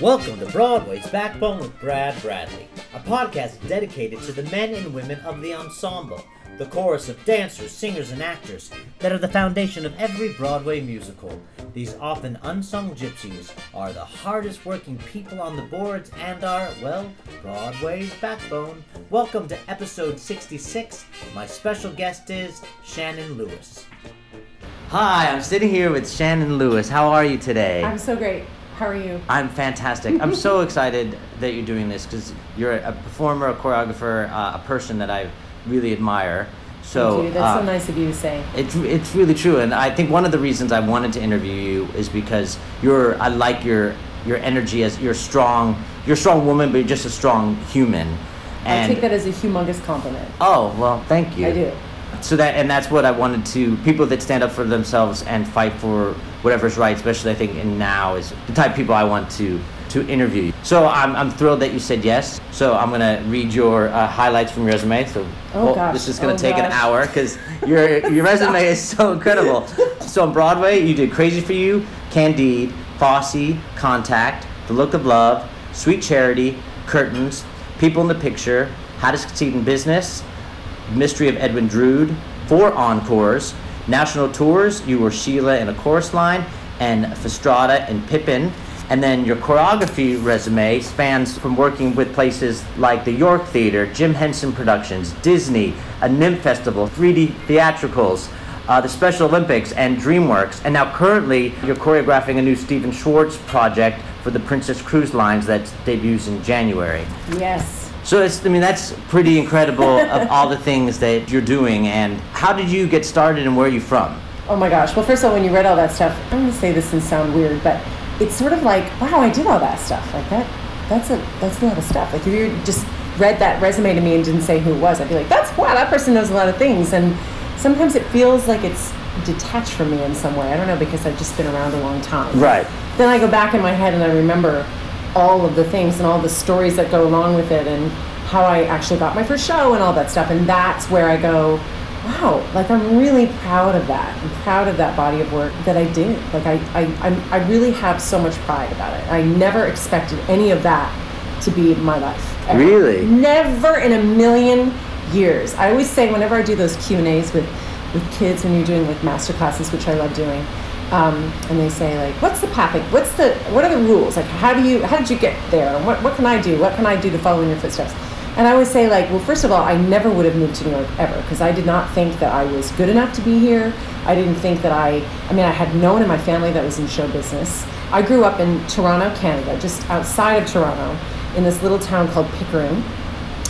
Welcome to Broadway's Backbone with Brad Bradley, a podcast dedicated to the men and women of the ensemble, the chorus of dancers, singers, and actors that are the foundation of every Broadway musical. These often unsung gypsies are the hardest working people on the boards and are, well, Broadway's backbone. Welcome to episode 66. My special guest is Shannon Lewis. Hi, I'm sitting here with Shannon Lewis. How are you today? I'm so great. How are you? I'm fantastic. I'm so excited that you're doing this because you're a performer, a choreographer, uh, a person that I really admire. So Thank you. That's uh, so nice of you to say. It's it's really true, and I think one of the reasons I wanted to interview you is because you're I like your your energy as you're strong. You're a strong woman, but you're just a strong human. And I take that as a humongous compliment. Oh well, thank you. I do. So that and that's what I wanted to people that stand up for themselves and fight for whatever's right, especially I think in now is the type of people I want to to interview. So I'm, I'm thrilled that you said yes. So I'm gonna read your uh, highlights from your resume. So Oh, well, gosh. this is gonna Oh, take an hour because your your resume is so incredible. So on Broadway, you did Crazy for You, Candide, Fosse, Contact, The Look of Love, Sweet Charity, Curtains, People in the Picture, How to Succeed in Business, Mystery of Edwin Drood, four encores, national tours. You were Sheila in a chorus line, and Fastrada and Pippin. And then your choreography resume spans from working with places like the York Theater, Jim Henson Productions, Disney, a NIMH Festival, 3D Theatricals, uh, the Special Olympics, and DreamWorks. And now currently you're choreographing a new Stephen Schwartz project for the Princess Cruise Lines that debuts in January. Yes. So it's, I mean, that's pretty incredible of all the things that you're doing. And how did you get started and where are you from? Oh my gosh. Well, first of all, when you read all that stuff, I'm going to say this and sound weird, but it's sort of like, wow, I did all that stuff. Like that. That's a that's a lot of stuff. Like if you just read that resume to me and didn't say who it was, I'd be like, that's wow, that person knows a lot of things. And sometimes it feels like it's detached from me in some way. I don't know because I've just been around a long time. Right. then I go back in my head and I remember all of the things and all the stories that go along with it and how I actually got my first show and all that stuff. And that's where I go, wow, like I'm really proud of that. I'm proud of that body of work that I did. Like I, I, I'm, I really have so much pride about it. I never expected any of that to be my life. ever. Really? Never in a million years. I always say whenever I do those Q and A's with, with kids when you're doing like master classes, which I love doing, um, and they say like, "What's the path? What's the what are the rules? Like, how do you how did you get there? And what what can I do? What can I do to follow in your footsteps?" And I always say like, well, first of all, I never would have moved to New York ever because I did not think that I was good enough to be here. I didn't think that I. I mean, I had no one in my family that was in show business. I grew up in Toronto, Canada, just outside of Toronto, in this little town called Pickering,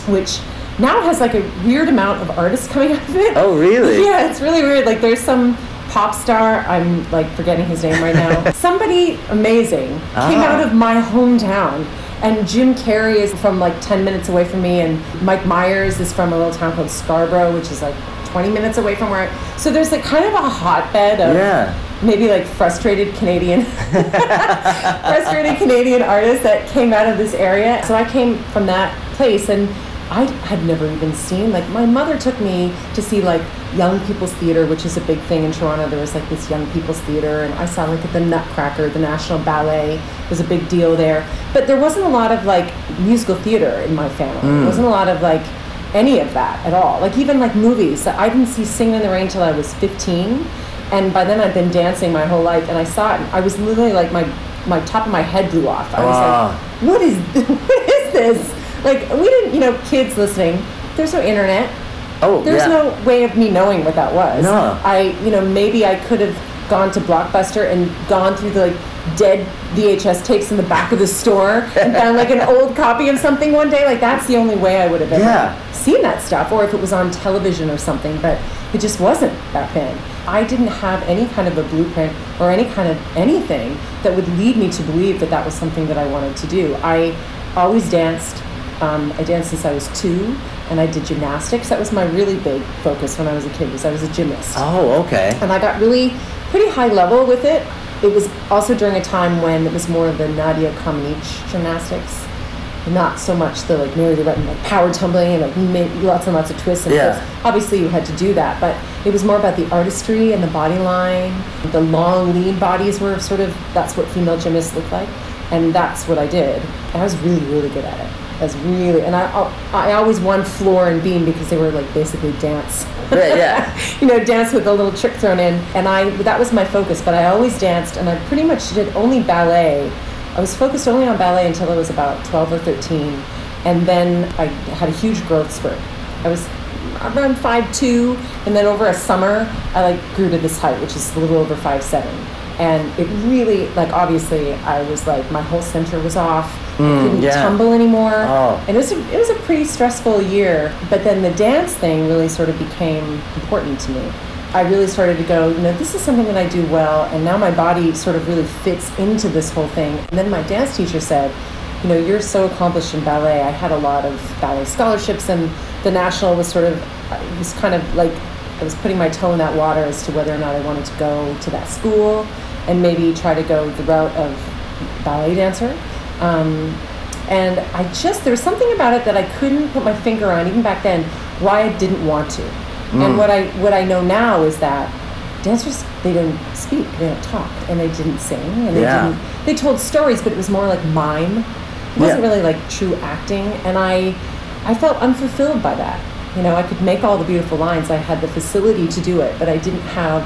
which now has like a weird amount of artists coming out of it. Oh, really? Yeah, it's really weird. Like there's some pop star, I'm like forgetting his name right now. Somebody amazing came Ah. out of my hometown. And Jim Carrey is from like 10 minutes away from me, and Mike Myers is from a little town called Scarborough, which is like 20 minutes away from where I. So there's like kind of a hotbed of Yeah. maybe like frustrated Canadian, frustrated Canadian artists that came out of this area. So I came from that place and I had never even seen, like my mother took me to see like young people's theater, which is a big thing in Toronto. There was like this young people's theater and I saw like at the Nutcracker, the National Ballet was a big deal there. But there wasn't a lot of like musical theater in my family. There mm. wasn't a lot of like any of that at all. Like even like movies. I didn't see Singing in the Rain till I was 15, and by then I'd been dancing my whole life. And I saw it. And I was literally like my my top of my head blew off. I was like, ah. what is what is this? Like we didn't, you know, kids listening. There's no internet. Oh, There's yeah. no way of me knowing what that was. No. I, you know, maybe I could have gone to Blockbuster and gone through the like dead VHS tapes in the back of the store and found like an old copy of something one day. Like that's the only way I would have ever Yeah. seen that stuff, or if it was on television or something. But it just wasn't back then. I didn't have any kind of a blueprint or any kind of anything that would lead me to believe that that was something that I wanted to do. I always danced. Um, I danced since I was two, and I did gymnastics. That was my really big focus when I was a kid. Was I was a gymnast, Oh, okay. and I got really pretty high level with it. It was also during a time when it was more of the Nadia Comaneci gymnastics, not so much the like Mary Retton like power tumbling and like lots and lots of twists and Yeah. flips. Obviously, you had to do that, but it was more about the artistry and the body line. The long, lean bodies were sort of that's what female gymnasts look like. and that's what I did. And I was really, really good at it. I was really, and I, I always won floor and beam because they were like basically dance. Right, yeah. you know, dance with a little trick thrown in, and I that was my focus. But I always danced, and I pretty much did only ballet. I was focused only on ballet until I was about 12 or 13, and then I had a huge growth spurt. I was around five two, and then over a summer, I like grew to this height, which is a little over five seven and it really like obviously I was like my whole center was off. Mm, I couldn't yeah. tumble anymore, Oh. and it was a, it was a pretty stressful year. But then the dance thing really sort of became important to me. I really started to go, you know, this is something that I do well, and now my body sort of really fits into this whole thing. And then my dance teacher said, you know, you're so accomplished in ballet. I had a lot of ballet scholarships, and the national was sort of it was kind of like I was putting my toe in that water as to whether or not I wanted to go to that school and maybe try to go the route of ballet dancer. Um, and I just there was something about it that I couldn't put my finger on even back then why I didn't want to. And what I what I know now is that dancers they didn't speak, they don't talk, and they didn't sing, and they Yeah. didn't. They told stories, but it was more like mime. It wasn't Yeah. really like true acting, and I I felt unfulfilled by that. You know, I could make all the beautiful lines. I had the facility to do it, but I didn't have.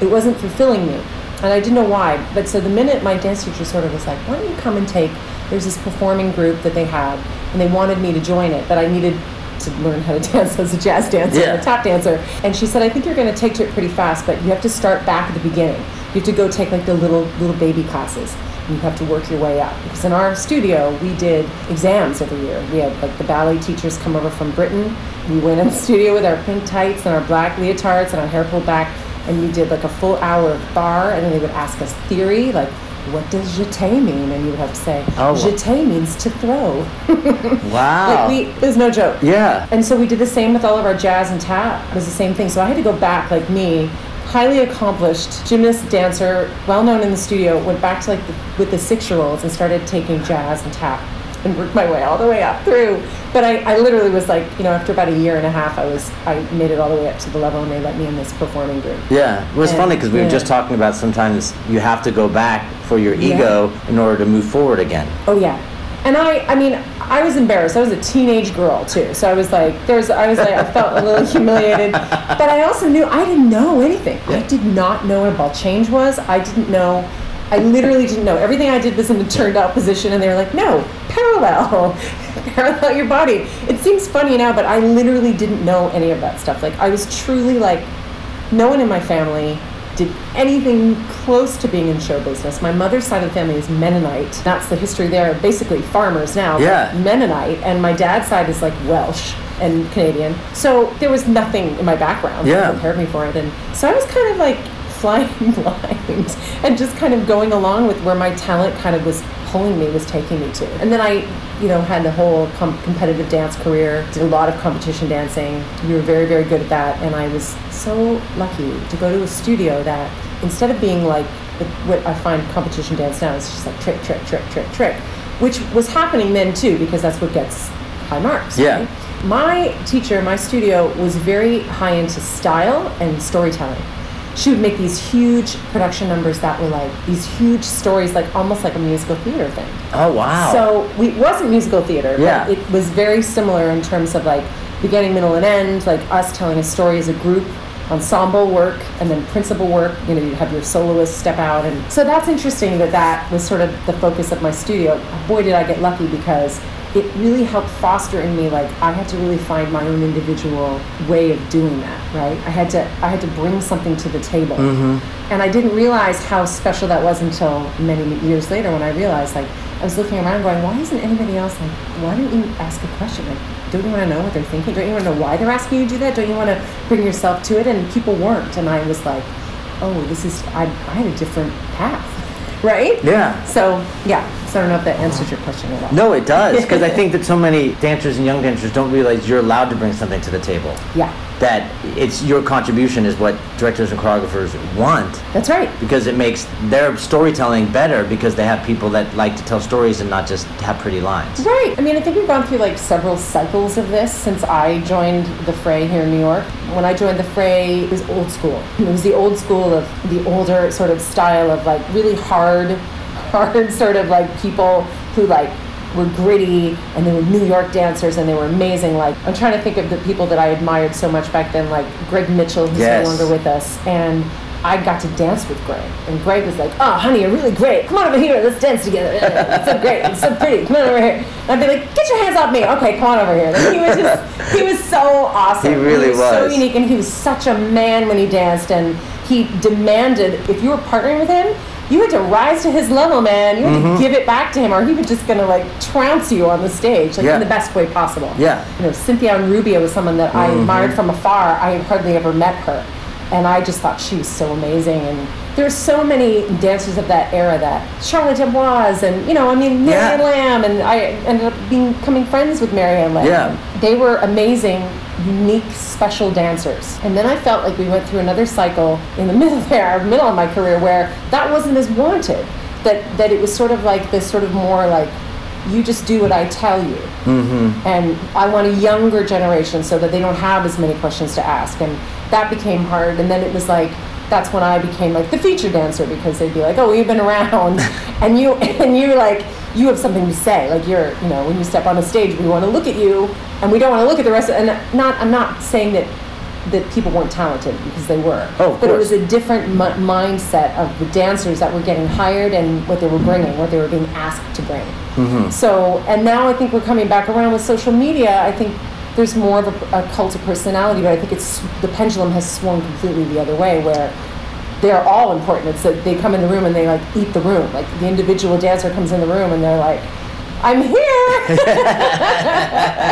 It wasn't fulfilling me, and I didn't know why. But so the minute my dance teacher sort of was like, "Why don't you come and take?" There's this performing group that they had, and they wanted me to join it, but I needed to learn how to dance as a jazz dancer Yeah. and a tap dancer. And she said, "I think you're going to take to it pretty fast, but you have to start back at the beginning. You have to go take like the little little baby classes." and You have to work your way up because in our studio we did exams every year. We had like the ballet teachers come over from Britain. We went in the studio with our pink tights and our black leotards and our hair pulled back, and we did like a full hour of barre. And then they would ask us theory, like, "What does jeté mean?" And you would have to say, Oh. "Jeté means to throw." Wow. Like we, it was no joke. yeah. And so we did the same with all of our jazz and tap. It was the same thing. So I had to go back, like me, highly accomplished gymnast, dancer, well known in the studio, went back to like the, with the six year olds and started taking jazz and tap and worked my way all the way up through. But I, I literally was like, you know, after about a year and a half, I was, I made it all the way up to the level and they let me in this performing group. Yeah, it was And- funny because we were just talking about sometimes you have to go back for your Yeah. ego in order to move forward again. Oh yeah. And I, I mean, I was embarrassed. I was a teenage girl too, so I was like, there's, I was like, I felt a little humiliated, but I also knew I didn't know anything. I did not know what a ball change was. I didn't know. I literally didn't know. Everything I did was in a turned out position, and they were like, no, parallel, parallel your body. It seems funny now, but I literally didn't know any of that stuff. Like I was truly like, no one in my family did anything close to being in show business. My mother's side of the family is Mennonite. That's the history there. Basically, farmers now. but Yeah. Mennonite, and my dad's side is like Welsh and Canadian. So there was nothing in my background Yeah. that prepared me for it. And so I was kind of like flying blind and just kind of going along with where my talent kind of was pulling me, was taking me to. And then I, you know, had the whole com- competitive dance career, did a lot of competition dancing. We were very, very good at that. And I was so lucky to go to a studio that instead of being like what I find competition dance now is just like trick, trick, trick, trick, trick, which was happening then too, because that's what gets high marks. Yeah. right? My teacher, my studio was very high into style and storytelling. She would make these huge production numbers that were like these huge stories, like almost like a musical theater thing. Oh wow. So we, it wasn't musical theater, Yeah. but it was very similar in terms of like beginning, middle, and end, like us telling a story as a group, ensemble work, and then principal work. You know, you have your soloist step out, and so that's interesting that that was sort of the focus of my studio. Boy, did I get lucky because it really helped foster in me like I had to really find my own individual way of doing that. Right? I had to I had to bring something to the table, mm-hmm. and I didn't realize how special that was until many years later when I realized like I was looking around going, why isn't anybody else like, why don't you ask a question? Like, don't you want to know what they're thinking? Don't you want to know why they're asking you to do that? Don't you want to bring yourself to it? And people weren't. And I was like, oh, this is, I, I had a different path, right? Yeah. So, yeah. So I don't know if that answers your question at all. No, it does because I think that so many dancers and young dancers don't realize you're allowed to bring something to the table. Yeah, That it's your contribution is what directors and choreographers want that's right. because it makes their storytelling better because they have people that like to tell stories and not just have pretty lines. Right. I mean, I think we've gone through like several cycles of this since I joined the fray here in New York. When I joined the fray, it was old school. It was the old school of the older sort of style of like really hard hard sort of like people who like were gritty and they were New York dancers and they were amazing. Like I'm trying to think of the people that I admired so much back then, like Greg Mitchell, who's Yes. no longer with us, and I got to dance with Greg. And Greg was like, "Oh, honey, you're really great. Come on over here. Let's dance together. It's so great. It's so pretty. Come on over here." And I'd be like, "Get your hands off me." Okay, come on over here. Like, he was just, he was so awesome. He really so was. So unique, and he was such a man when he danced, and he demanded if you were partnering with him. You had to rise to his level, man. You had Mm-hmm. to give it back to him, or he was just gonna like trounce you on the stage, like Yeah. in the best way possible. Yeah. You know, Cynthia Onrubia was someone that I admired from afar. I had hardly ever met her, and I just thought she was so amazing. And there's so many dancers of that era that Charlotte d'Amboise, and you know, I mean, Mary Ann Yeah. Lamb, and I ended up becoming friends with Mary Ann Lamb. Yeah. They were amazing, unique, special dancers. And then I felt like we went through another cycle in the middle there, middle of my career, where that wasn't as wanted. That that it was sort of like this sort of more like you just do what I tell you. Mm-hmm. And I want a younger generation so that they don't have as many questions to ask. And that became hard. And then it was like that's when I became like the feature dancer because they'd be like, "Oh, you've been around, and you and you like you have something to say. Like you're, you know, when you step on a stage, we want to look at you, and we don't want to look at the rest. Of, and not, I'm not saying that that people weren't talented because they were. Oh, but it was a different mi- mindset of the dancers that were getting hired and what they were bringing, what they were being asked to bring. Mm-hmm. So, and now I think we're coming back around with social media. I think there's more of a, a cult of personality, but I think it's the pendulum has swung completely the other way, where they're all important. It's that they come in the room and they like eat the room. Like the individual dancer comes in the room and they're like, "I'm here."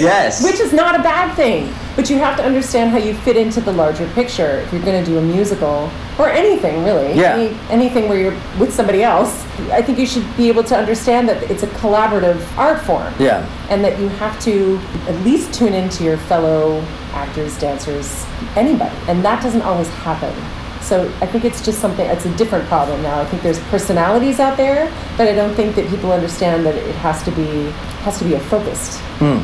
Yes. Which is not a bad thing, but you have to understand how you fit into the larger picture. If you're going to do a musical or anything really, Yeah. any, anything where you're with somebody else, I think you should be able to understand that it's a collaborative art form. Yeah. And that you have to at least tune into your fellow actors, dancers, anybody. And that doesn't always happen. So I think it's just something, it's a different problem now. I think there's personalities out there, but I don't think that people understand that it has to be, has to be a focused hmm.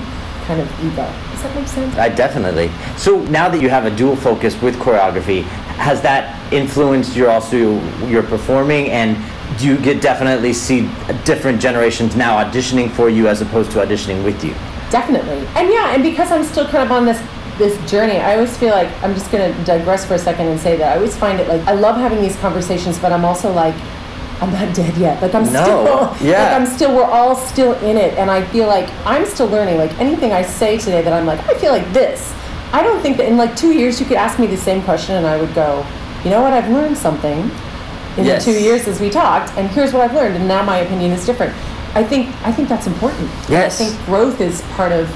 kind of ego. That make sense? I definitely. So now that you have a dual focus with choreography, has that influenced your also your performing and do you get definitely see different generations now auditioning for you as opposed to auditioning with you? Definitely. And yeah, and because I'm still kind of on this this journey, I always feel like I'm just gonna digress for a second and say that I always find it like I love having these conversations, but I'm also like I'm not dead yet. Like I'm No, still yeah. like I'm still we're all still in it and I feel like I'm still learning. Like anything I say today that I'm like, I feel like this. I don't think that in like two years you could ask me the same question and I would go, you know what, I've learned something in Yes. the two years since we talked, and here's what I've learned, and now my opinion is different. I think I think that's important. Yes. I think growth is part of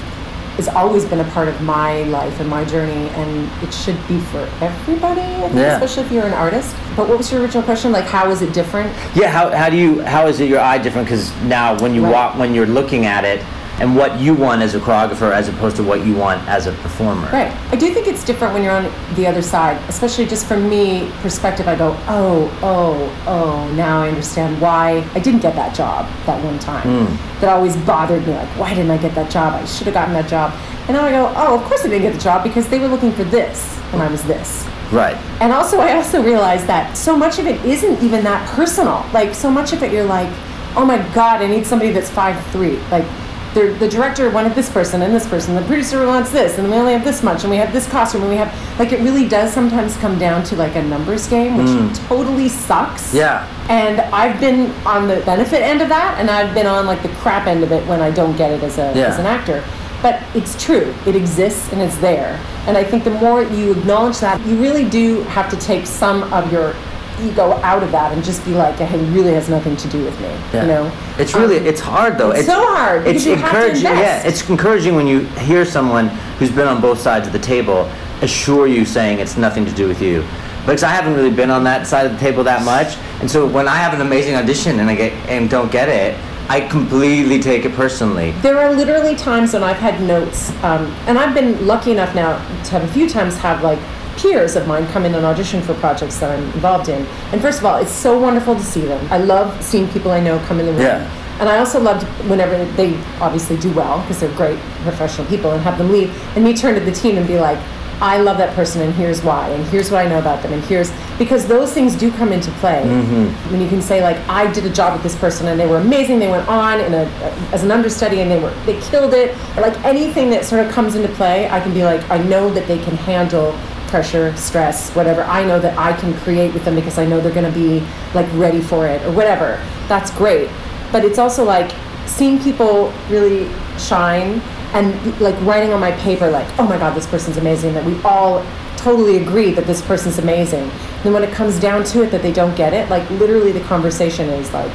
has always been a part of my life and my journey, and it should be for everybody. I think, Yeah. especially if you're an artist. But what was your original question? Like, how is it different? Yeah, how, how do you how is it your eye different because now when you Right. walk when you're looking at it and what you want as a choreographer as opposed to what you want as a performer. Right. I do think it's different when you're on the other side, especially just from me perspective. I go, oh, oh, oh. Now I understand why I didn't get that job that one time. Hmm. That always bothered me. Like, why didn't I get that job? I should have gotten that job. And now I go, oh, of course I didn't get the job because they were looking for this, and I was this. Right. And also, I also realized that so much of it isn't even that personal. Like, so much of it, you're like, oh my God, I need somebody that's five three. Like, the, the director wanted this person and this person, the producer wants this, and we only have this much, and we have this costume, and we have, like, it really does sometimes come down to like a numbers game, which mm. totally sucks. Yeah. And I've been on the benefit end of that, and I've been on like the crap end of it when I don't get it as, a, Yeah. as an actor. But it's true, it exists and it's there. And I think the more you acknowledge that, you really do have to take some of your ego out of that and just be like, hey, it really has nothing to do with me. Yeah. You know? It's really Um, it's hard though. it's so hard It's because you have to encouraging. Yeah, it's encouraging when you hear someone who's been on both sides of the table assure you saying it's nothing to do with you. Because I haven't really been on that side of the table that much, and so when I have an amazing audition and I get and don't get it, I completely take it personally. There are literally times when I've had notes, um, and I've been lucky enough now to have a few times have like peers of mine come in and audition for projects that I'm involved in. And first of all, it's so wonderful to see them. I love seeing people I know come in the room. Yeah. And I also loved whenever they obviously do well because they're great professional people and have them leave, and me turn to the team and be like, I love that person and here's why and here's what I know about them and here's because those things do come into play. Mm-hmm. when you can say like I did a job with this person and they were amazing they went on in a as an understudy and they were they killed it like anything that sort of comes into play I can be like I know that they can handle pressure stress whatever. I know that I can create with them because I know they're going to be like ready for it or whatever. That's great. But it's also like seeing people really shine and like writing on my paper like oh my god this person's amazing that we all totally agree that this person's amazing. And then when it comes down to it that they don't get it like literally the conversation is like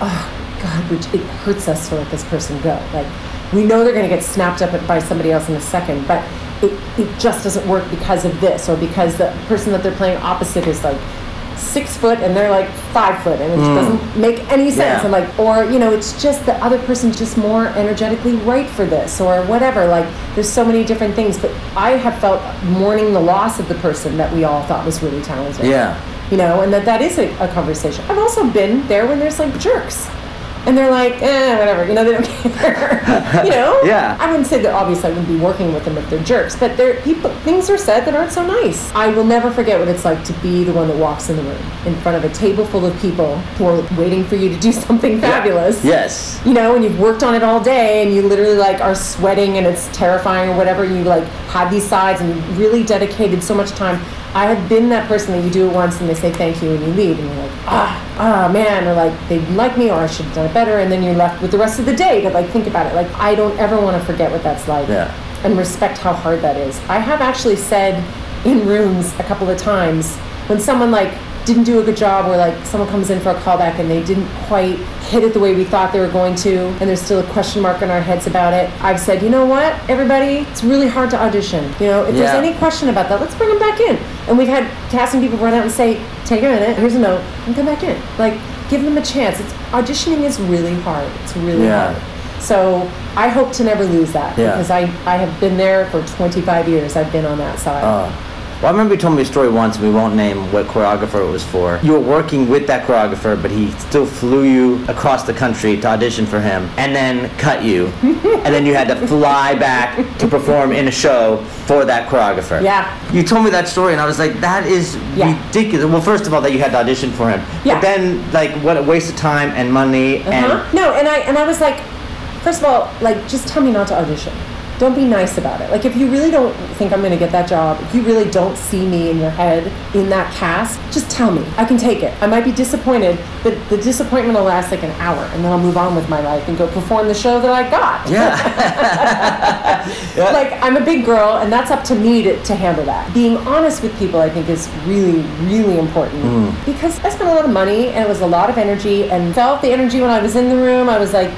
oh god which it hurts us to let this person go. Like we know they're going to get snapped up by somebody else in a second but it, it just doesn't work because of this or because the person that they're playing opposite is like six foot and they're like five foot and it mm. doesn't make any sense. Yeah. and like or you know it's just the other person's just more energetically right for this or whatever. Like there's so many different things. But i have felt mourning the loss of the person that we all thought was really talented. Yeah. you know and that that is a, a conversation. I've also been there when there's like jerks and they're like eh whatever you know they don't care you know Yeah. i wouldn't say that obviously i wouldn't be working with them if they're jerks but there people things are said that aren't so nice i will never forget what it's like to be the one that walks in the room in front of a table full of people who are waiting for you to do something fabulous Yes. you know, and you've worked on it all day and you literally like are sweating and it's terrifying or whatever, you like have these sides and you really dedicated so much time. I have been that person that you do it once and they say thank you and you leave and you're like, ah, ah man, or like they like me or I should have done it better and then you're left with the rest of the day to like think about it. Like I don't ever want to forget what that's like Yeah. and respect how hard that is. I have actually said in rooms a couple of times when someone like didn't do a good job or like someone comes in for a callback and they didn't quite hit it the way we thought they were going to and there's still a question mark in our heads about it i've said you know what everybody it's really hard to audition you know if there's any question about that let's bring them back in and we've had casting people run out and say take a minute here's a note and come back in like give them a chance it's auditioning is really hard it's really Yeah. hard so I hope to never lose that Yeah. because I, I have been there for 25 years. I've been on that side. Uh, well, I remember you told me a story once, and we won't name what choreographer it was for. You were working with that choreographer, but he still flew you across the country to audition for him, and then cut you, and then you had to fly back to perform in a show for that choreographer. Yeah. You told me that story, and I was like, that is Yeah. ridiculous. Well, first of all, that you had to audition for him, Yeah. but then like what a waste of time and money, Uh-huh. and no, and I and I was like, first of all, like just tell me not to audition. Don't be nice about it. Like if you really don't think I'm going to get that job, if you really don't see me in your head in that cast, just tell me. I can take it. I might be disappointed, but the disappointment will last like an hour, and then I'll move on with my life and go perform the show that I got. yeah, Yeah. like I'm a big girl, and that's up to me to, to handle that. Being honest with people, I think, is really, really important hmm. because I spent a lot of money and it was a lot of energy, and felt the energy when I was in the room. I was like.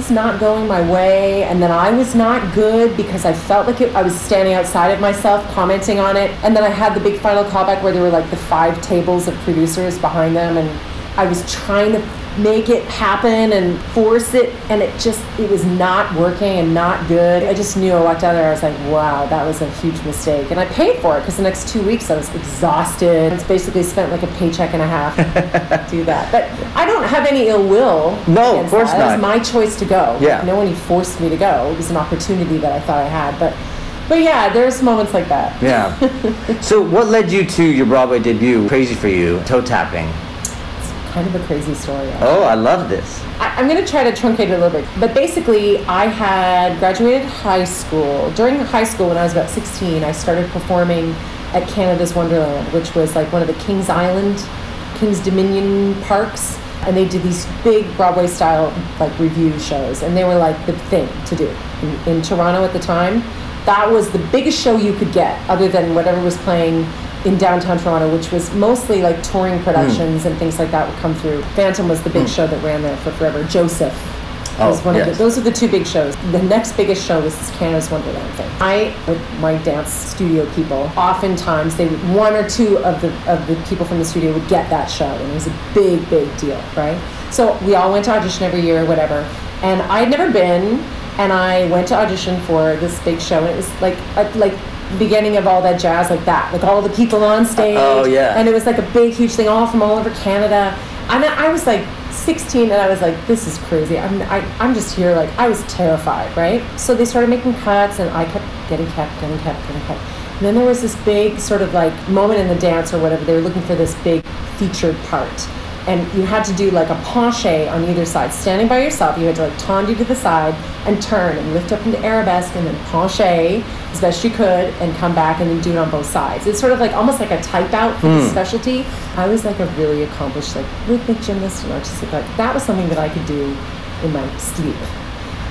Is not going my way, and then I was not good because I felt like it, I was standing outside of myself, commenting on it, and then I had the big final callback where there were like the five tables of producers behind them, and I was trying to make it happen and force it and it just it was not working and not good. I just knew i walked out there i was like wow that was a huge mistake. And i paid for it because the next two weeks i was exhausted. It's basically spent like a paycheck and a half to do that. But i don't have any ill will No, of course that. It was my choice to go. Yeah. no one forced me to go. It was an opportunity that i thought i had. But but yeah there's moments like that. Yeah. so, what led you to your Broadway debut, Crazy for You, toe tapping? Kind of a crazy story actually. Oh, I love this. I- I'm going to try to truncate it a little bit. But basically, I had graduated high school. During high school, when I was about 16, I started performing at Canada's Wonderland, which was like one of the Kings Island, Kings Dominion parks. And they did these big Broadway style like review shows. And they were like the thing to do in, in Toronto at the time. That was the biggest show you could get, other than whatever was playing in downtown Toronto, which was mostly like touring hmm. productions and things like that would come through. Phantom was the big hmm. show that ran there for forever. Joseph Oh, was one of yes. the, those are the two big shows. The next biggest show was this Canada's Wonderland thing. I, with my dance studio people, oftentimes they would, one or two of the of the people from the studio would get that show, and it was a big, big deal, right? So we all went to audition every year, or whatever. And I had never been, and I went to audition for this big show, and it was like a, like beginning of all that jazz, like that, like all the people on stage. Oh, yeah. And it was like a big, huge thing, all from all over Canada. And I I was like 16 and I was like, this is crazy. I'm, I, I'm just here, like, I was terrified, right? So they started making cuts and I kept getting kept, getting kept, getting kept. And then there was this big sort of like moment in the dance or whatever. They were looking for this big featured part. And you had to do like a penché on either side. Standing by yourself, you had to like tendu to the side and turn and lift up into arabesque and then penché as best you could and come back and then do it on both sides. It's sort of like almost like a type out for the hmm. specialty. I was like a really accomplished like rhythmic gymnast and artistic. Like that was something that I could do in my sleep.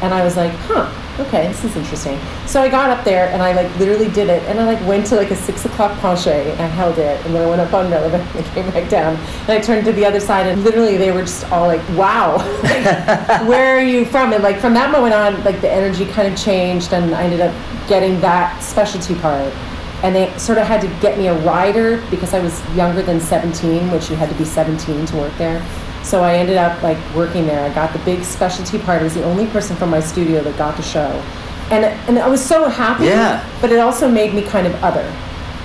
And I was like, huh, okay, this is interesting. So I got up there and I like literally did it. And I like went to like a six o'clock penché and I held it. And then I went up on relevant and I came back down. And I turned to the other side and literally they were just all like, wow, like, where are you from? And like from that moment on, like the energy kind of changed and I ended up getting that specialty part. And they sort of had to get me a rider because I was younger than 17, which you had to be 17 to work there. So I ended up like working there. I got the big specialty part. I was the only person from my studio that got the show, and and I was so happy. Yeah. But it also made me kind of other.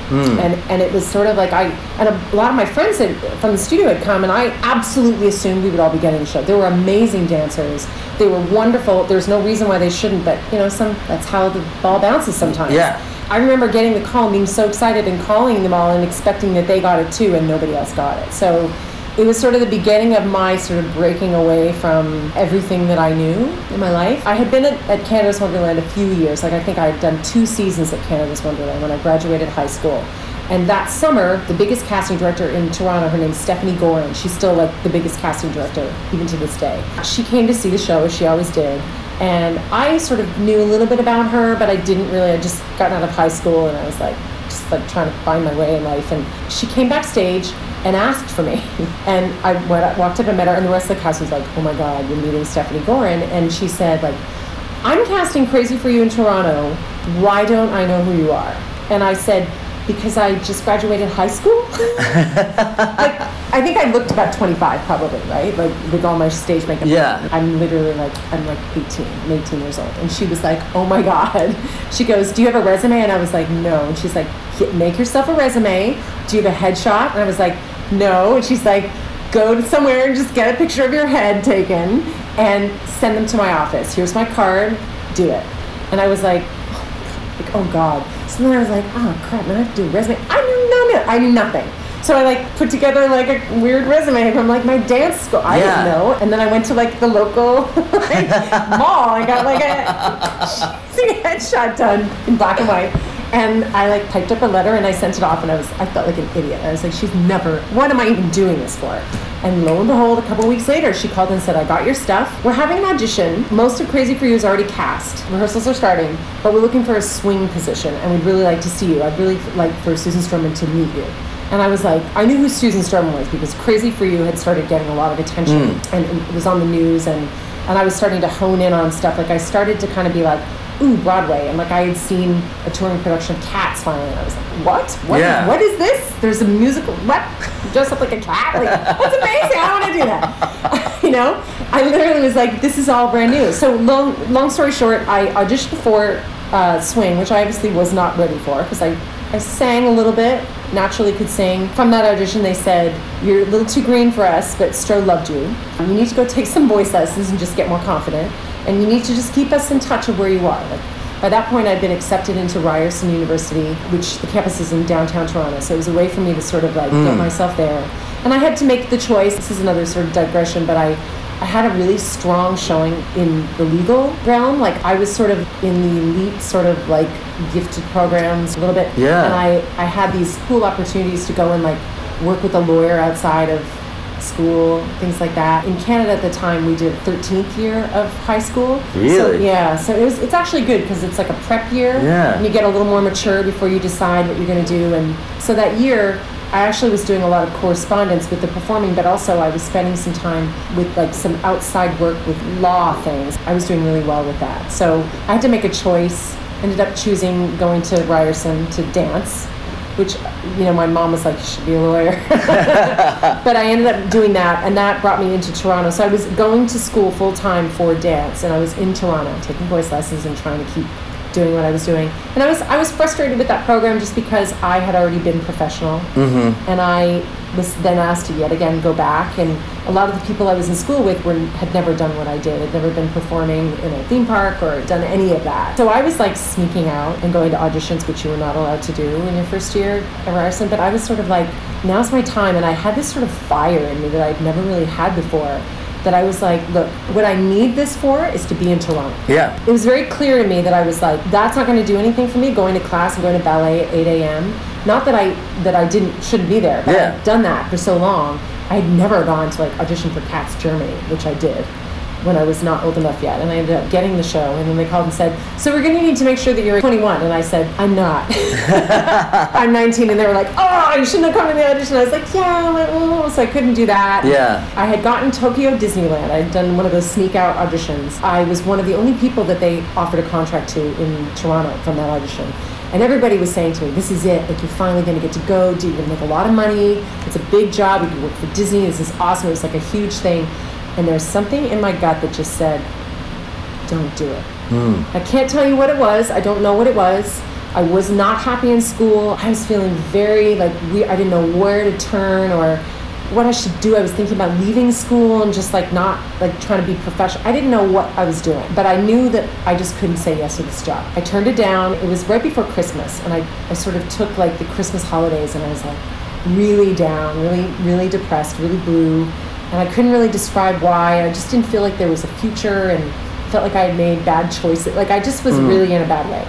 Hmm. And and it was sort of like I and a lot of my friends had, from the studio had come, and I absolutely assumed we would all be getting the show. They were amazing dancers. They were wonderful. There's no reason why they shouldn't, but you know, some that's how the ball bounces sometimes. Yeah. I remember getting the call and being so excited and calling them all and expecting that they got it too and nobody else got it. So it was sort of the beginning of my sort of breaking away from everything that I knew in my life. I had been at, at Canada's Wonderland a few years. Like I think I had done two seasons at Canada's Wonderland when I graduated high school. And that summer, the biggest casting director in Toronto, her name's Stephanie Gorin. She's still like the biggest casting director even to this day. She came to see the show as she always did. And I sort of knew a little bit about her, but I didn't really. I just gotten out of high school and I was like, just like trying to find my way in life. And she came backstage and asked for me. And I went, walked up and met her, and the rest of the cast was like, oh my God, you're meeting Stephanie Gorin. And she said, like, I'm casting Crazy for You in Toronto. Why don't I know who you are? And I said, because I just graduated high school. like, I think I looked about 25 probably, right? Like with all my stage makeup. Yeah. I'm literally like, I'm like 18, I'm 18 years old. And she was like, oh my God. She goes, do you have a resume? And I was like, no. And she's like, make yourself a resume. Do you have a headshot? And I was like, no. And she's like, go to somewhere and just get a picture of your head taken and send them to my office. Here's my card. Do it. And I was like, like oh god. So then I was like, oh crap, now I have to do a resume. I knew none. I knew nothing. So I like put together like a weird resume from like my dance school. I Yeah. didn't know. And then I went to like the local like, mall. I got like a headshot done in black and white. And I like typed up a letter and I sent it off and I was I felt like an idiot. I was like, she's never what am I even doing this for? And lo and behold, a couple weeks later, she called and said, I got your stuff. We're having an audition. Most of Crazy for You is already cast. Rehearsals are starting, but we're looking for a swing position and we'd really like to see you. I'd really like for Susan Stroman to meet you. And I was like, I knew who Susan Stroman was because Crazy for You had started getting a lot of attention hmm. and it was on the news and and I was starting to hone in on stuff. Like I started to kind of be like, ooh, Broadway. And like I had seen a touring production of Cats finally. And I was like, what? What, Yeah. what is this? There's a musical. What? Dress up like a cat? Like, that's amazing. I want to do that. you know? I literally was like, this is all brand new. So long, long story short, I auditioned for uh, Swing, which I obviously was not ready for because I, I sang a little bit, naturally could sing. From that audition, they said, you're a little too green for us, but Stro loved you. You need to go take some voice lessons and just get more confident. And you need to just keep us in touch of where you are. Like, by that point, I'd been accepted into Ryerson University, which the campus is in downtown Toronto. So it was a way for me to sort of like get mm. myself there. And I had to make the choice. This is another sort of digression, but I, I had a really strong showing in the legal realm. Like I was sort of in the elite, sort of like gifted programs a little bit. Yeah. And I, I had these cool opportunities to go and like work with a lawyer outside of school, things like that. In Canada at the time, we did 13th year of high school. So, Really? yeah. So it was, it's actually good because it's like a prep year. Yeah. And you get a little more mature before you decide what you're going to do. And so that year, I actually was doing a lot of correspondence with the performing, but also I was spending some time with like some outside work with law things. I was doing really well with that. So I had to make a choice. Ended up choosing going to Ryerson to dance, which, you know, my mom was like, you should be a lawyer. but I ended up doing that, and that brought me into Toronto. So I was going to school full time for dance, and I was in Toronto taking voice lessons and trying to keep doing what I was doing. And I was I was frustrated with that program just because I had already been professional, mm-hmm. and I was then asked to yet again go back, and a lot of the people I was in school with were had never done what I did. Had never been performing in a theme park or done any of that. So I was like sneaking out and going to auditions, which you were not allowed to do in your first year at Ryerson. But I was sort of like, now's my time, and I had this sort of fire in me that I'd never really had before. That I was like, look, what I need this for is to be in Toronto Yeah. it was very clear to me that I was like, that's not going to do anything for me. Going to class and going to ballet at 8 a.m. Not that I that I didn't shouldn't be there, but Yeah. I'd done that for so long. I had never gone to like audition for Cats Germany, which I did when I was not old enough yet, and I ended up getting the show. And then they called and said, "So we're going to need to make sure that you're 21." And I said, "I'm not. I'm 19." And they were like, "Oh, you shouldn't have come to the audition." I was like, "Yeah," like, oh. so I couldn't do that. Yeah. I had gotten Tokyo Disneyland. I had done one of those sneak out auditions. I was one of the only people that they offered a contract to in Toronto from that audition. And everybody was saying to me, this is it. Like, you're finally going to get to go. Do You're going to make a lot of money. It's a big job. You can work for Disney. This is awesome. It was like a huge thing. And there's something in my gut that just said, don't do it. Hmm. I can't tell you what it was. I don't know what it was. I was not happy in school. I was feeling very like we I didn't know where to turn or what I should do. I was thinking about leaving school and just like not like trying to be professional. I didn't know what I was doing, but I knew that I just couldn't say yes to this job. I turned it down. It was right before Christmas, and I, I sort of took like the Christmas holidays and I was like really down, really, really depressed, really blue. And I couldn't really describe why. I just didn't feel like there was a future and felt like I had made bad choices. Like I just was hmm. really in a bad way.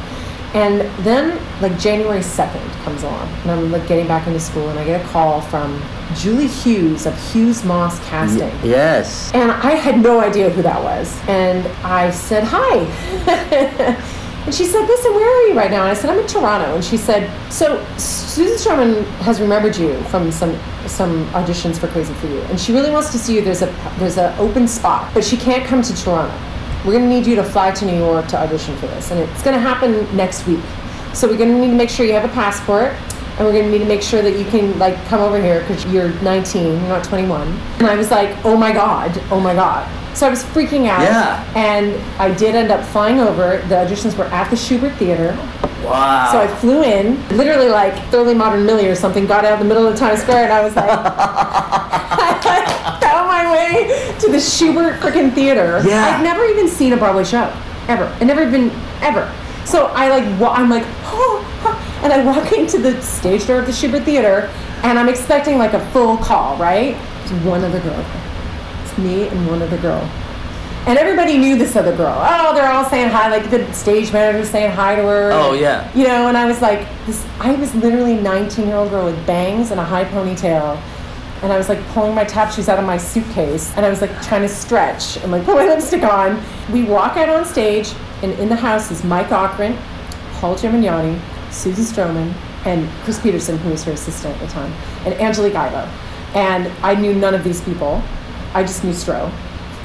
And then like January 2nd comes along and I'm like getting back into school and I get a call from Julie Hughes of Hughes Moss Casting. Yes. And I had no idea who that was. And I said, Hi. and she said, Listen, where are you right now? And I said, I'm in Toronto. And she said, So Susan Stroman has remembered you from some some auditions for Crazy for You. And she really wants to see you. There's a there's an open spot, but she can't come to Toronto. We're gonna need you to fly to New York to audition for this. And it's gonna happen next week. So we're gonna need to make sure you have a passport and we're gonna need to make sure that you can like come over here because you're 19, you're not 21. And I was like, oh my god, oh my god. So I was freaking out. Yeah. And I did end up flying over. The auditions were at the Shubert Theater. Wow. So I flew in, literally like Thoroughly Modern Millie or something, got out in the middle of Times Square, and I was like, I found my way to the Shubert freaking theater. Yeah. I'd never even seen a Broadway show, ever. I'd never even, ever. So I like, wa- I'm like, oh, oh, and I walk into the stage door of the Shubert Theater, and I'm expecting like a full call, right? It's one other girl. It's me and one other girl. And everybody knew this other girl. Oh, they're all saying hi, like the stage manager was saying hi to her. Oh, yeah. You know, and I was like, this. I was literally a 19 year old girl with bangs and a high ponytail, and I was like pulling my tap shoes out of my suitcase, and I was like trying to stretch and like put my lipstick on. We walk out on stage, and in the house is Mike Ockrent, Paul Gemignani, Susan Stroman, and Chris Peterson, who was her assistant at the time, and Angelique Ilo. And I knew none of these people. I just knew Stro.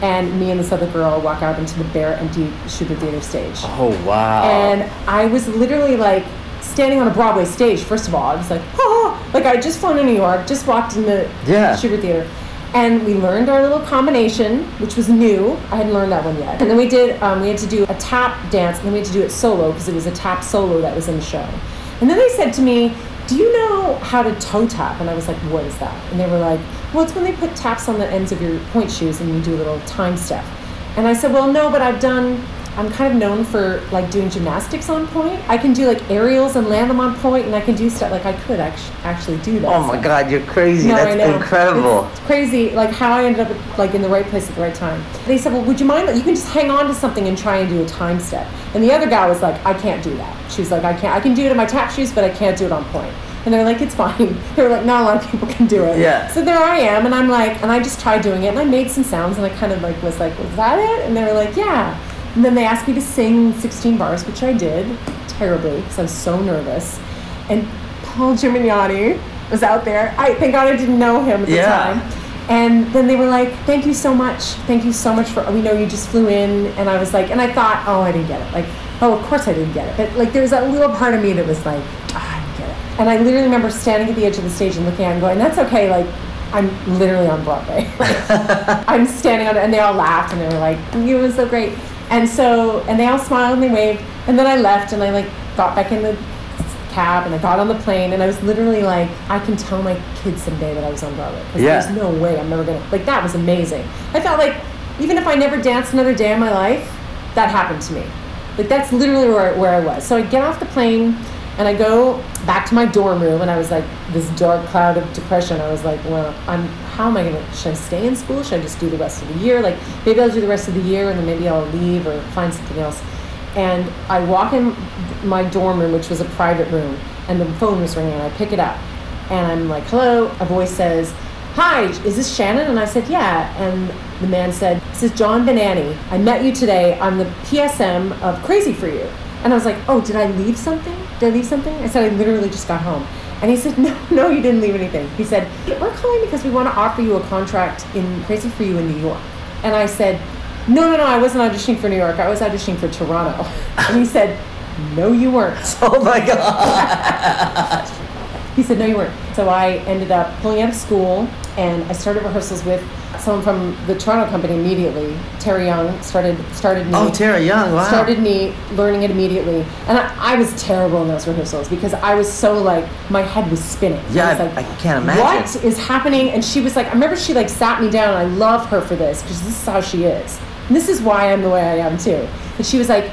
And me and this other girl walk out into the bare, empty Shubert Theater stage. Oh wow. And I was literally like standing on a Broadway stage, first of all. I was like, oh, like I just flown to New York, just walked in the Yeah. Shubert Theater. And we learned our little combination, which was new. I hadn't learned that one yet. And then we did, um, we had to do a tap dance, and then we had to do it solo because it was a tap solo that was in the show. And then they said to me, do you know how to toe tap? And I was like, what is that? And they were like, well, it's when they put taps on the ends of your pointe shoes and you do a little time step. And I said, well, no, but I've done, I'm kind of known for like doing gymnastics on pointe. I can do like aerials and land them on pointe, and I can do stuff like I could actually actually do that. oh my stuff. God, you're crazy. No, That's incredible. It's crazy, like how I ended up like in the right place at the right time. They said, "Well, would you mind? You can just hang on to something and try and do a time step." And the other guy was like, "I can't do that." She was like, "I can't. I can do it in my tap shoes, but I can't do it on pointe." And they're like, "It's fine." They were like, "Not a lot of people can do it." Yeah. So there I am, and I'm like, and I just tried doing it, and I made some sounds, and I kind of like was like, "Was that it?" And they were like, "Yeah." And then they asked me to sing 16 bars, which I did terribly because I was so nervous. And Paul Gemignani was out there. I thank God I didn't know him at the Yeah. time. And then they were like, "Thank you so much. Thank you so much for. We know you just flew in." And I was like, and I thought, "Oh, I didn't get it." Like, oh, of course I didn't get it. But like, there was that little part of me that was like, ah, "I didn't get it." And I literally remember standing at the edge of the stage and looking at it and going, "That's okay." Like, I'm literally on Broadway. I'm standing on it, and they all laughed and they were like, "You was so great." And so, and they all smiled and they waved. And then I left and I like got back in the cab and I got on the plane and I was literally like, I can tell my kids someday that I was on Broadway. 'cause Yeah. There's no way I'm never gonna like that was amazing. I felt like even if I never danced another day in my life, that happened to me. Like that's literally where, where I was. So I get off the plane and I go back to my dorm room and I was like this dark cloud of depression. I was like, well, I'm how am I gonna should I stay in school? Should I just do the rest of the year? Like maybe I'll do the rest of the year and then maybe I'll leave or find something else. And I walk in my dorm room, which was a private room, and the phone was ringing and I pick it up and I'm like, hello. A voice says, hi, is this Shannon? And I said, yeah. And the man said, this is John Benani. I met you today. I'm the PSM of Crazy for You. And I was like, oh, did I leave something? Did I leave something? I said, I literally just got home. And he said, no, no, you didn't leave anything. He said, we're calling because we want to offer you a contract in Crazy for You in New York. And I said, no, no, no, I wasn't auditioning for New York. I was auditioning for Toronto. And he said, no, you weren't. Oh my god. He said, no, you weren't. So I ended up pulling out of school and I started rehearsals with someone from the Toronto company immediately. Terry Young started started me. Oh, Tara Young. Wow. Started me learning it immediately. And I, I was terrible in those rehearsals because I was so like, my head was spinning. Yeah, I- like, I can't imagine. What is happening? And she was like, I remember she like sat me down and I love her for this because this is how she is. And this is why I'm the way I am too. And she was like,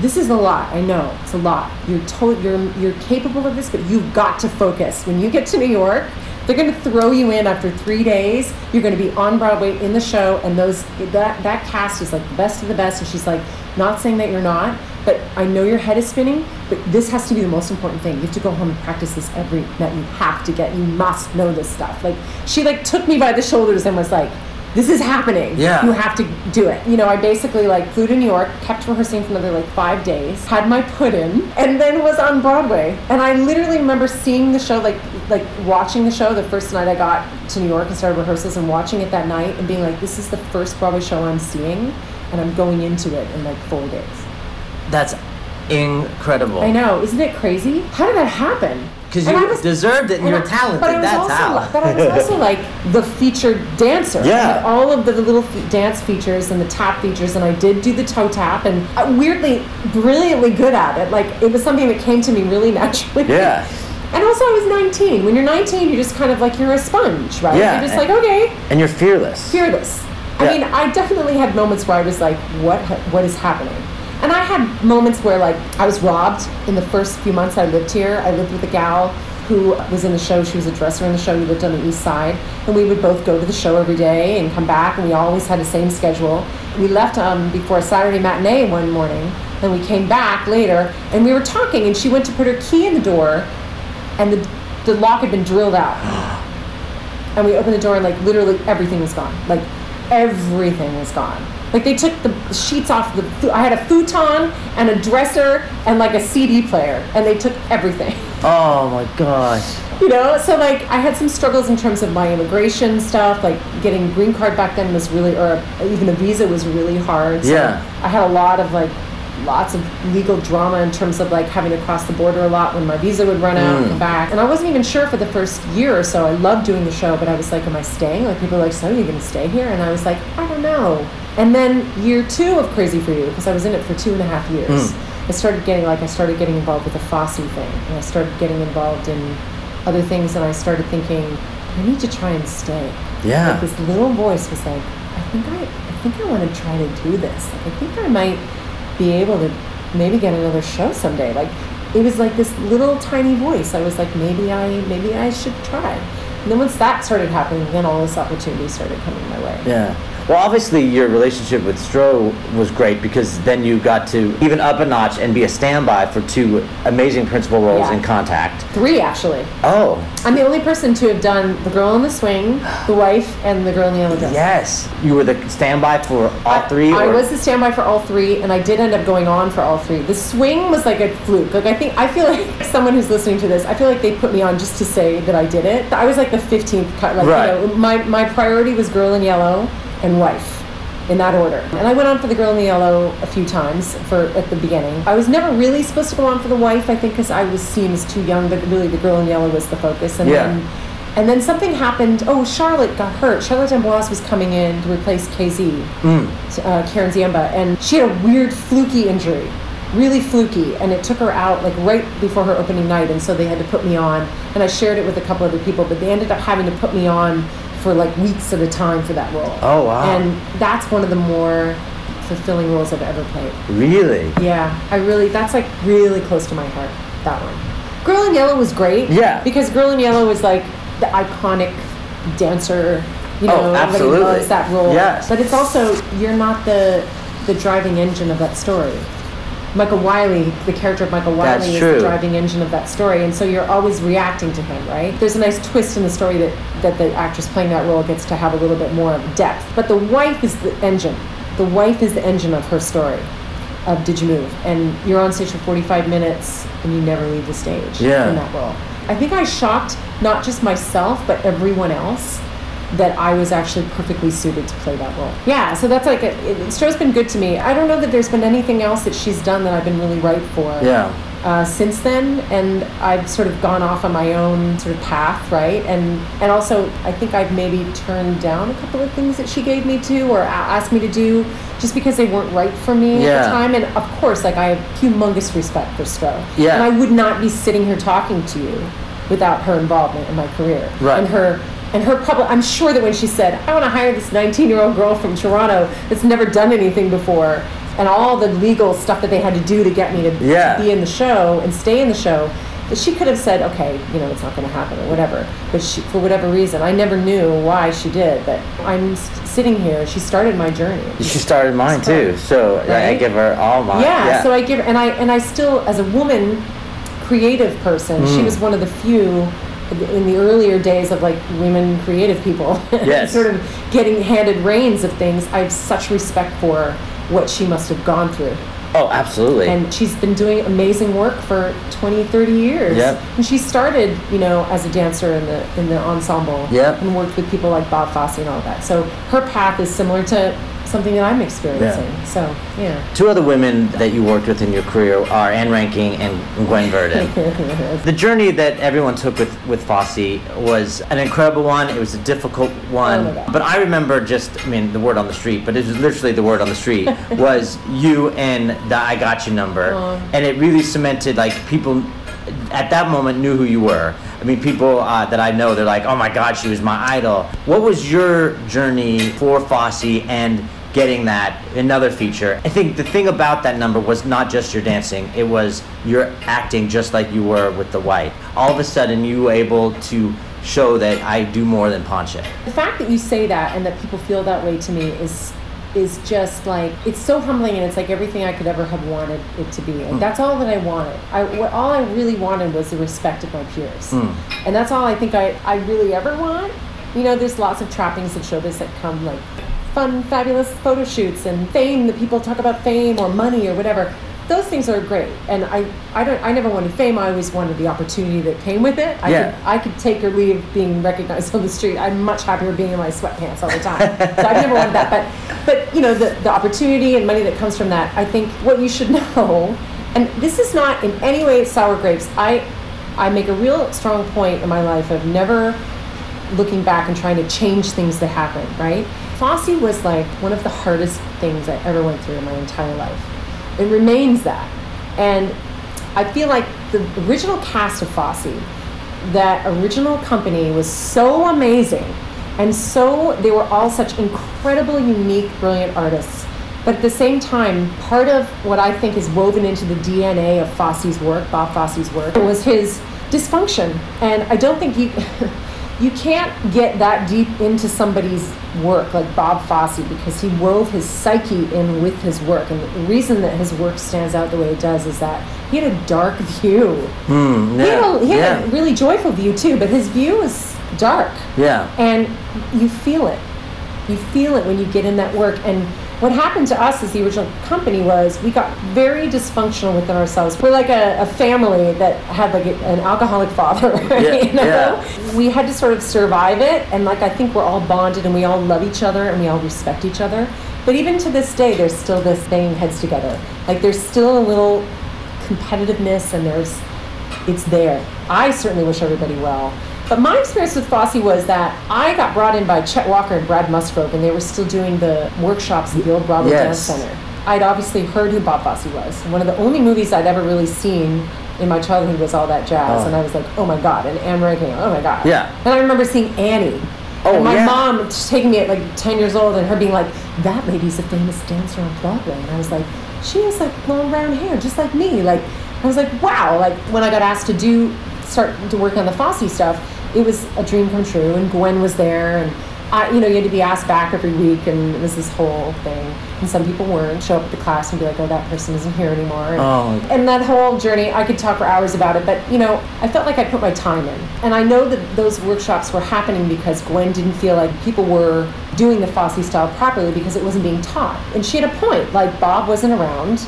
this is a lot. I know it's a lot. You're to- you're you're capable of this, but you've got to focus. When you get to New York, they're going to throw you in after three days. You're going to be on Broadway in the show, and those that that cast is like the best of the best. And she's like, not saying that you're not, but I know your head is spinning. But this has to be the most important thing. You have to go home and practice this every night. You have to get. You must know this stuff. Like she like took me by the shoulders and was like. This is happening. Yeah. You have to do it. You know, I basically like flew to New York, kept rehearsing for another like five days, had my put in, and then was on Broadway. And I literally remember seeing the show, like like watching the show the first night I got to New York and started rehearsals and watching it that night and being like, this is the first Broadway show I'm seeing, and I'm going into it in like four days. That's incredible. I know, isn't it crazy? How did that happen? Because you was- deserved it and and you're I- talented. But I was That's also, how. But I was also like the featured dancer. Yeah. All of the little fe- dance features and the tap features, and I did do the toe tap, and uh, weirdly, brilliantly good at it. Like it was something that came to me really naturally. Yeah. And also, I was 19. When you're 19, you're just kind of like you're a sponge, right? Yeah. You're just like, okay, and you're fearless. fearless. I mean, I definitely had moments where I was like, what ha- what is happening? And I had moments where like I was robbed in the first few months I lived here. I lived with a gal who was in the show. She was a dresser in the show. We lived on the east side, and we would both go to the show every day and come back, and we always had the same schedule. We left um, before a Saturday matinee one morning, and we came back later, and we were talking, and she went to put her key in the door, and the the lock had been drilled out and we opened the door and like literally everything was gone like everything was gone like they took the sheets off the i had a futon and a dresser and like a cd player and they took everything. Oh my gosh. you know so like i had some struggles in terms of my immigration stuff like getting green card back then was really or even a visa was really hard. So Yeah. i had a lot of like lots of legal drama in terms of like having to cross the border a lot when my visa would run out and come mm. back. And i wasn't even sure for the first year or so. I loved doing the show but i was like am i staying? Like people were like so are you going to stay here? And i was like i don't know and then year two of crazy for you because i was in it for two and a half years hmm. I started getting like I started getting involved with the Fosse thing, and I started getting involved in other things, and I started thinking I need to try and stay. Yeah. Like this little voice was like, I think I, I think I want to try to do this. Like I think I might be able to maybe get another show someday. Like it was like this little tiny voice. I was like, maybe I, maybe I should try. And then once that started happening, then all this opportunity started coming my way. Yeah. Well, obviously, your relationship with Stro was great because then you got to even up a notch and be a standby for two amazing principal roles Yeah. in Contact. Three actually. Oh, I'm the only person to have done the girl in the swing, the wife, and the girl in the yellow dress. yes. You were the standby for all three? I, I or- was the standby for all three, and I did end up going on for all three. The swing was like a fluke. Like I think I feel like someone who's listening to this, I feel like they put me on just to say that I did it. I was like the 15th cut. Like Right. you know, my my priority was girl in yellow and wife. In that order, and I went on for the girl in the yellow a few times for at the beginning. I was never really supposed to go on for the wife, I think, because I was seen as too young. But really, the girl in yellow was the focus. And Yeah. then and then something happened. Oh, Charlotte got hurt. Charlotte d'Amboise was coming in to replace KZ, uh, Karen Ziemba, and she had a weird fluky injury. really fluky and it took her out like right before her opening night and so they had to put me on and i shared it with a couple other people but they ended up having to put me on for like weeks at a time for that role Oh, wow. and that's one of the more fulfilling roles i've ever played Really? yeah i really that's like really close to my heart that one girl in yellow was great Yeah. because girl in yellow was like the iconic dancer you Oh, know everybody absolutely. loves that role Yes. but it's also you're not the the driving engine of that story Michael Wiley, the character of Michael That's Wiley, is true. the driving engine of that story, and so you're always reacting to him, right? There's a nice twist in the story that, that the actress playing that role gets to have a little bit more depth. But the wife is the engine. The wife is the engine of her story, of Did You Move? And you're on stage for 45 minutes, and you never leave the stage Yeah. in that role. I think I shocked not just myself, but everyone else that I was actually perfectly suited to play that role. Yeah, so that's like, a, it, Stro's been good to me. I don't know that there's been anything else that she's done that I've been really right for Yeah. uh, since then, and I've sort of gone off on my own sort of path, right? And and also, I think I've maybe turned down a couple of things that she gave me to or a- asked me to do, just because they weren't right for me at the time. And of course, like I have humongous respect for Stro, Yeah. and I would not be sitting here talking to you without her involvement in my career Right. and her. And her public, I'm sure that when she said, I want to hire this 19 year old girl from Toronto that's never done anything before, and all the legal stuff that they had to do to get me to, Yeah. to be in the show and stay in the show, that she could have said, okay, you know, it's not going to happen or whatever. But she, for whatever reason, I never knew why she did. But I'm sitting here. She started my journey. She started mine too, so I- I give her all mine. Yeah, So I give, and I and I still, as a woman, creative person, Mm. she was one of the few in the earlier days of like women creative people, Yes. sort of getting handed reins of things. I have such respect for what she must have gone through. Oh, absolutely. and she's been doing amazing work for 20 30 years Yep. and she started you know as a dancer in the in the ensemble Yep. and worked with people like bob fosse and all that so her path is similar to something that i'm experiencing so yeah Two other women that you worked with in your career are Ann Reinking and Gwen Verdon. the journey that everyone took with, with Fosse was an incredible one. It was a difficult one. Oh but I remember just, I mean, the word on the street, but it was literally the word on the street, was you and the I Got You number. And it really cemented, like, people at that moment knew who you were. I mean, people uh, that I know, they're like, oh my God, she was my idol. What was your journey for Fosse and getting that another feature? I think the thing about that number was not just your dancing, it was your acting just like you were with the white. All of a sudden, you were able to show that I do more than Ponche. the fact that you say that and that people feel that way to me is is just like it's so humbling and it's like everything I could ever have wanted it to be. Like, that's all that I wanted. I what, all I really wanted was the respect of my peers, Mm. and that's all I think I I really ever want. You know, there's lots of trappings in showbiz that come like fun, fabulous photo shoots and fame that people talk about fame or money or whatever. Those things are great, and I, I don't I never wanted fame. I always wanted the opportunity that came with it. I Yeah. could I could take or leave being recognized on the street. I'm much happier being in my sweatpants all the time. so I've never wanted that. But but you know the, the opportunity and money that comes from that. I think what you should know, and this is not in any way sour grapes. I I make a real strong point in my life of never looking back and trying to change things that happened. Right? Fosse was like one of the hardest things I ever went through in my entire life. It remains that, and I feel like the original cast of Fosse that original company was so amazing and so they were all such incredible unique brilliant artists. But at the same time part of what i think is woven into the dna of fosse's work bob fosse's work was his dysfunction. And i don't think you you can't get that deep into somebody's work like bob fosse because he wove his psyche in with his work and the reason that his work stands out the way it does is that he had a dark view Hmm, he had, a, he had yeah, a really joyful view too, but his view was dark, yeah. and you feel it. You feel it when you get in that work. And what happened to us as the original company was we got very dysfunctional within ourselves. We're like a, a family that had like a, an alcoholic father. Yeah, you know? yeah. We had to sort of survive it, and like I think we're all bonded and we all love each other and we all respect each other. But even to this day, there's still this banging heads together. Like there's still a little competitiveness and there's it's there. I certainly wish everybody well. But my experience with Fosse was that I got brought in by Chet Walker and Brad Musgrove, and they were still doing the workshops at the old Broadway Yes. Dance Center. I'd obviously heard who Bob Fosse was. One of the only movies I'd ever really seen in my childhood was All That Jazz, Oh. and I was like, oh my god, and Ann Reinking, oh my god. Yeah. And I remember seeing Annie. Oh, and my yeah. mom taking me at like 10 years old and her being like, that lady's a famous dancer on Broadway. And I was like, she has like long brown hair, just like me. Like, I was like, wow. Like, when I got asked to do, start to work on the Fosse stuff, it was a dream come true. And Gwen was there. And I, you know, you had to be asked back every week. And it was this whole thing. And some people weren't. Show up at the class and be like, oh, that person isn't here anymore. And, Oh. and that whole journey, I could talk for hours about it, but you know, I felt like I put my time in. And I know that those workshops were happening because Gwen didn't feel like people were doing the Fosse style properly because it wasn't being taught. And she had a point, like Bob wasn't around.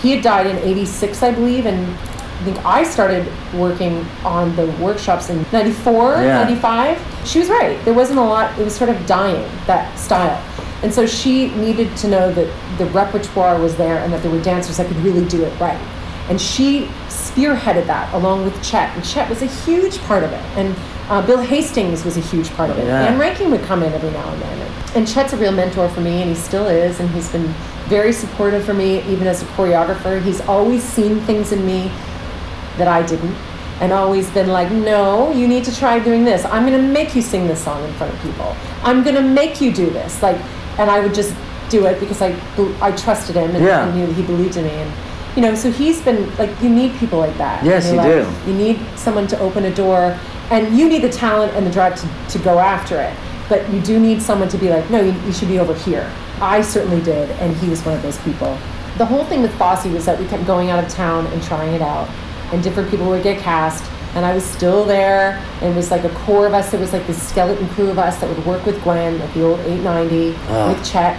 He had died in 86, I believe, and I think I started working on the workshops in 94, Yeah. 95. She was right. There wasn't a lot, it was sort of dying, that style. And so she needed to know that the repertoire was there and that there were dancers that could really do it right. And she spearheaded that along with Chet. And Chet was a huge part of it. And uh, Bill Hastings was a huge part of it. Yeah. Ann Reinking would come in every now and then. And Chet's a real mentor for me, and he still is. And he's been very supportive for me, even as a choreographer. He's always seen things in me that I didn't. And always been like, no, you need to try doing this. I'm going to make you sing this song in front of people. I'm going to make you do this. Like, and I would just do it because I, I trusted him and Yeah. Knew that he believed in me. And, you know, so he's been like, you need people like that. Yes, you life. do. You need someone to open a door, and you need the talent and the drive to, to go after it. But you do need someone to be like, no, you, you should be over here. I certainly did, and he was one of those people. The whole thing with Fosse was that we kept going out of town and trying it out, and different people would get cast, and I was still there, and it was like a core of us. There was like this skeleton crew of us that would work with Gwen, like the old 890, Oh. Ah. with Chet,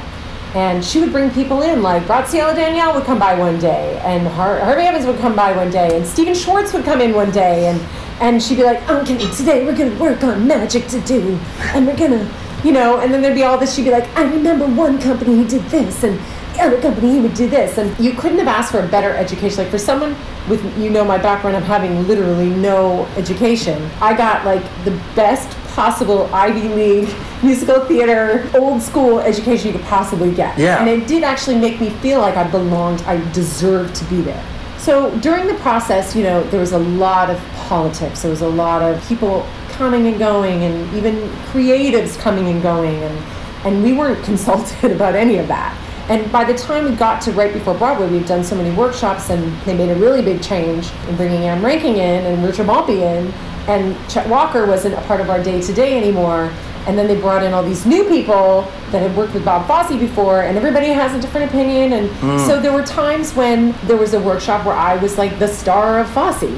and she would bring people in, like Graciela Daniele would come by one day, and Harvey Evans would come by one day, and Stephen Schwartz would come in one day, and and she'd be like, "Okay, today we're gonna work on magic to do, and we're gonna, you know," and then there'd be all this. She'd be like, "I remember one company who did this, and the other company who would do this," and you couldn't have asked for a better education. Like for someone with, you know, my background of having literally no education, I got like the best possible Ivy League musical theater, old school education you could possibly get. Yeah. And it did actually make me feel like I belonged, I deserved to be there. So during the process, you know, there was a lot of politics. There was a lot of people coming and going, and even creatives coming and going, and and we weren't consulted about any of that. And by the time we got to right before Broadway, we'd done so many workshops, and they made a really big change in bringing Ann Reinking in and Richard Maltby in, and Chet Walker wasn't a part of our day to day anymore. And then they brought in all these new people that had worked with Bob Fosse before, and everybody has a different opinion. And hmm. so there were times when there was a workshop where I was like the star of Fosse.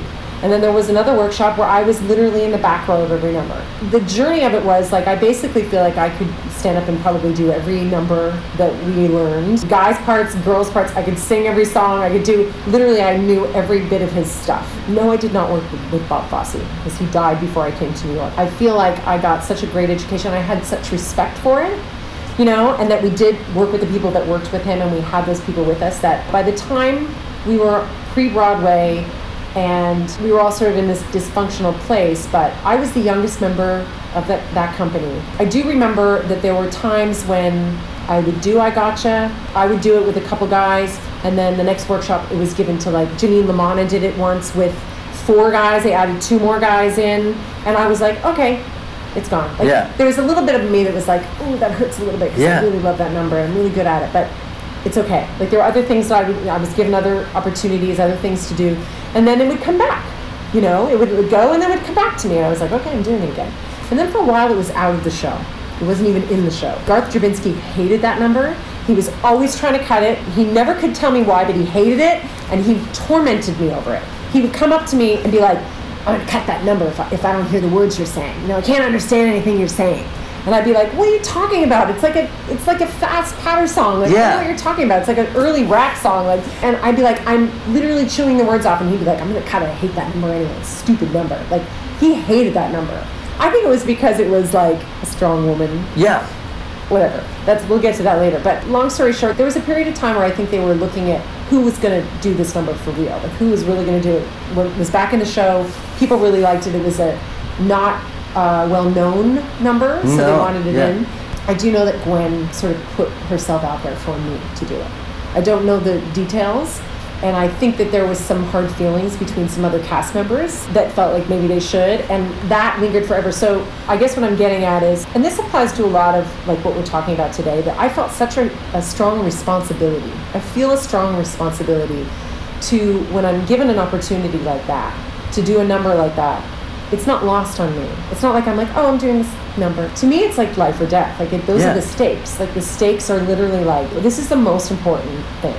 And then there was another workshop where I was literally in the back row of every number. The journey of it was like I basically feel like I could stand up and probably do every number that we learned. Guys' parts, girls' parts, I could sing every song, I could do literally I knew every bit of his stuff. No, I did not work with, Bob Fosse because he died before I came to New York. I feel like I got such a great education. I had such respect for it you know, and that we did work with the people that worked with him and we had those people with us that by the time we were pre Broadway and we were all sort of in this dysfunctional place, but I was the youngest member of that, that company. I do remember that there were times when I would do I Gotcha, I would do it with a couple guys, and then the next workshop it was given to like Janine Lamana did it once with four guys, they added two more guys in, and I was like, okay, it's gone. Like, Yeah. There was a little bit of me that was like, oh, that hurts a little bit because Yeah. I really love that number. I'm really good at it, but it's okay. Like there were other things that I, would, I was given other opportunities, other things to do, and then it would come back. You know, it would, it would go and then it would come back to me. And I was like, okay, I'm doing it again. And then for a while, it was out of the show. It wasn't even in the show. Garth Drabinsky hated that number. He was always trying to cut it. He never could tell me why, but he hated it, and he tormented me over it. He would come up to me and be like, I'm gonna cut that number if I, if I don't hear the words you're saying. You know, I can't understand anything you're saying. And I'd be like, "What are you talking about? It's like a it's like a fast patter song. Like, I Yeah. know what you're talking about. It's like an early rap song. Like, and I'd be like, I'm literally chewing the words off, and he'd be like, I'm gonna kind of hate that number anyway. Stupid number. Like, he hated that number. I think it was because it was like a strong woman Yeah. whatever. That's we'll get to that later. But long story short, there was a period of time where I think they were looking at who was going to do this number for real, like who was really going to do it. It was back in the show, people really liked it. It was a not uh, well-known number, so they wanted it yeah. in. I do know that Gwen sort of put herself out there for me to do it. I don't know the details. And I think that there was some hard feelings between some other cast members that felt like maybe they should, and that lingered forever. So I guess what I'm getting at is, and this applies to a lot of like what we're talking about today, that I felt such a, a strong responsibility. I feel a strong responsibility to when I'm given an opportunity like that to do a number like that. It's not lost on me. It's not like I'm like, oh, I'm doing this number. To me, it's like life or death. Like it, those Yeah. are the stakes. Like the stakes are literally like this is the most important thing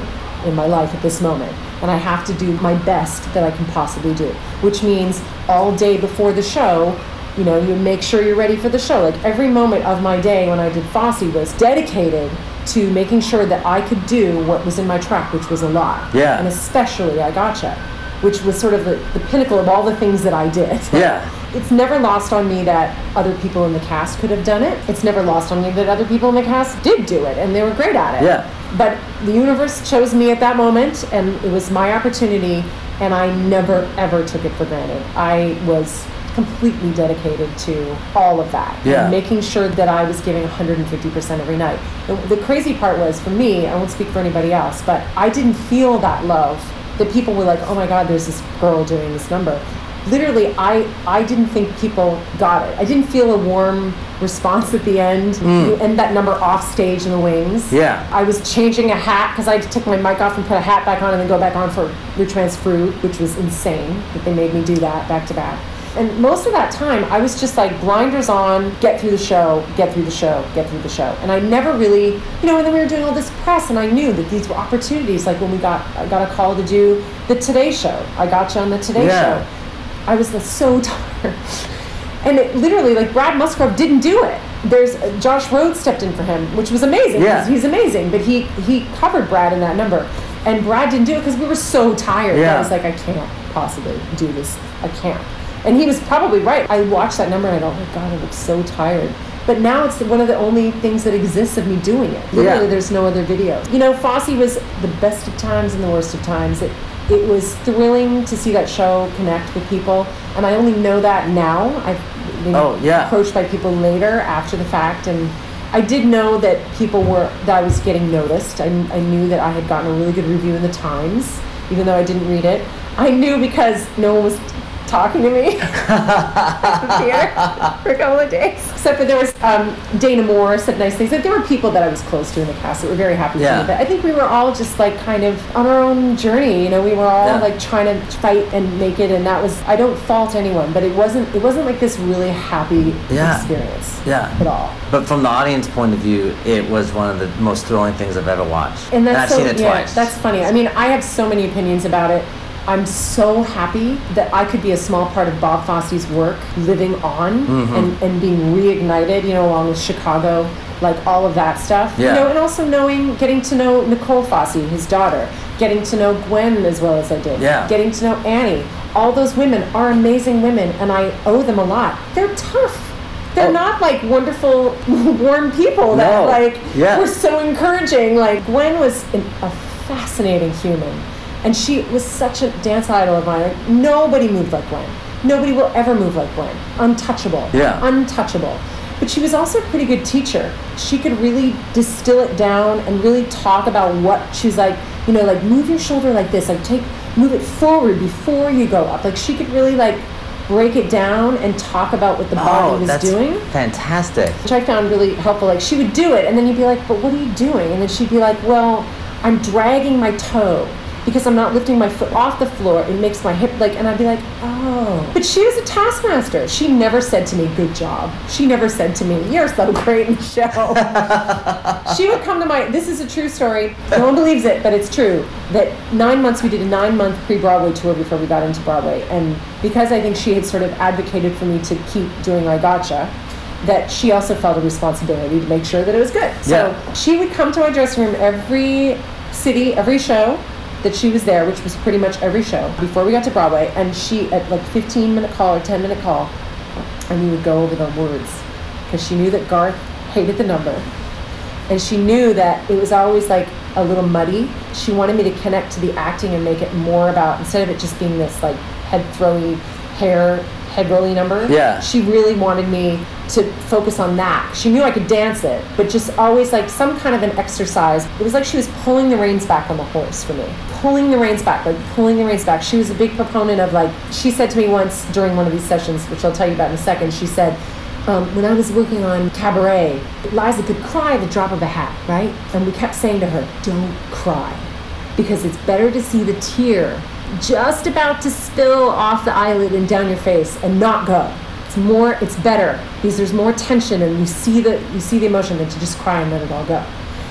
in my life at this moment, and I have to do my best that I can possibly do. Which means all day before the show, you know, you make sure you're ready for the show. Like every moment of my day when I did Fosse was dedicated to making sure that I could do what was in my track, which was a lot. Yeah. And especially I Gotcha, which was sort of the, the pinnacle of all the things that I did. Yeah. It's never lost on me that other people in the cast could have done it. It's never lost on me that other people in the cast did do it and they were great at it. Yeah. But the universe chose me at that moment and it was my opportunity and I never ever took it for granted. I was completely dedicated to all of that. Yeah. Making sure that I was giving 150% every night. The, the crazy part was for me, I won't speak for anybody else, but I didn't feel that love. That people were like, oh my God, there's this girl doing this number literally I I didn't think people got it. I didn't feel a warm response at the end. You end that number off stage in the wings. Mm. Yeah. I was changing a hat because I had to take my mic off and put a hat back on and then go back on for Manson Trio, which was insane that they made me do that back to back. And most of that time, I was just like blinders on, get through the show, get through the show, get through the show. And I never really, you know, and then we were doing all this press, and I knew that these were opportunities. Like when we got, I got a call to do the Today Show. I got you on the Today Yeah. Show. I was like, so tired. And it literally, like Brad Musgrove didn't do it. There's uh, Josh Rhodes stepped in for him, which was amazing. Yeah. he's amazing. But he he covered Brad in that number, and Brad didn't do it because we were so tired. Yeah. I was like, I can't possibly do this. I can't. And he was probably right. I watched that number and I go, oh my god, I look so tired. But now it's one of the only things that exists of me doing it. Literally, Yeah. there's no other video. You know, Fosse was the best of times and the worst of times. It, it was thrilling to see that show connect with people, and I only know that now. I've been Oh, yeah. approached by people later after the fact, and I did know that people were that I was getting noticed. I, I knew that I had gotten a really good review in the Times, even though I didn't read it. I knew because no one was talking to me at the theater for a couple of days. Except for there was um, Dana Moore said nice things. Like there were people that I was close to in the cast that were very happy Yeah. for me. But I think we were all just like kind of on our own journey. You know, we were all Yeah. like trying to fight and make it, and that was I don't fault anyone, but it wasn't it wasn't like this really happy Yeah. experience Yeah. at all. But from the audience point of view, it was one of the most thrilling things I've ever watched. And that's I've so, seen it yeah, twice. That's funny. I mean, I have so many opinions about it. I'm so happy that I could be a small part of Bob Fosse's work living on Mm-hmm. and, and being reignited, you know, along with Chicago, like all of that stuff. Yeah. You know, and also knowing, getting to know Nicole Fosse, his daughter, getting to know Gwen as well as I did, Yeah. getting to know Annie. All those women are amazing women, and I owe them a lot. They're tough. They're Oh. not like wonderful, warm people that No. like Yeah. were so encouraging. Like Gwen was an, a fascinating human, and she was such a dance idol of mine. Like, nobody moved like Gwen. Nobody will ever move like Gwen. Untouchable. Yeah. Untouchable. But she was also a pretty good teacher. She could really distill it down and really talk about what she's like. You know, like move your shoulder like this. Like take move it forward before you go up. Like she could really like break it down and talk about what the body oh, was that's doing fantastic. which I found really helpful. Like she would do it, and then you'd be like, "But what are you doing?" And then she'd be like, "Well, I'm dragging my toe because I'm not lifting my foot off the floor. It makes my hip like." And I'd be like, "Oh." But she was a taskmaster. She never said to me, "Good job." She never said to me, "You're so great in show." she would come to my. This is a true story. No one believes it, but it's true. That nine months we did a nine month pre Broadway tour before we got into Broadway, and because I think she had sort of advocated for me to keep doing I Gotcha that she also felt a responsibility to make sure that it was good. So Yeah. she would come to my dressing room every city, every show that she was there, which was pretty much every show before we got to Broadway. And she, at like 15 minute call or 10 minute call, and we would go over the words because she knew that Garth hated the number. And she knew that it was always like a little muddy. She wanted me to connect to the acting and make it more about, instead of it just being this like head throwy, hair, head rolly number. Yeah. She really wanted me to focus on that. She knew I could dance it, but just always like some kind of an exercise. It was like she was pulling the reins back on the horse for me. Pulling the reins back, like pulling the reins back. She was a big proponent of like, she said to me once during one of these sessions, which I'll tell you about in a second, she said, um, when I was working on Cabaret, Liza could cry at the drop of a hat, right? And we kept saying to her, don't cry because it's better to see the tear just about to spill off the eyelid and down your face and not go. It's more it's better because there's more tension and you see the you see the emotion than to just cry and let it all go.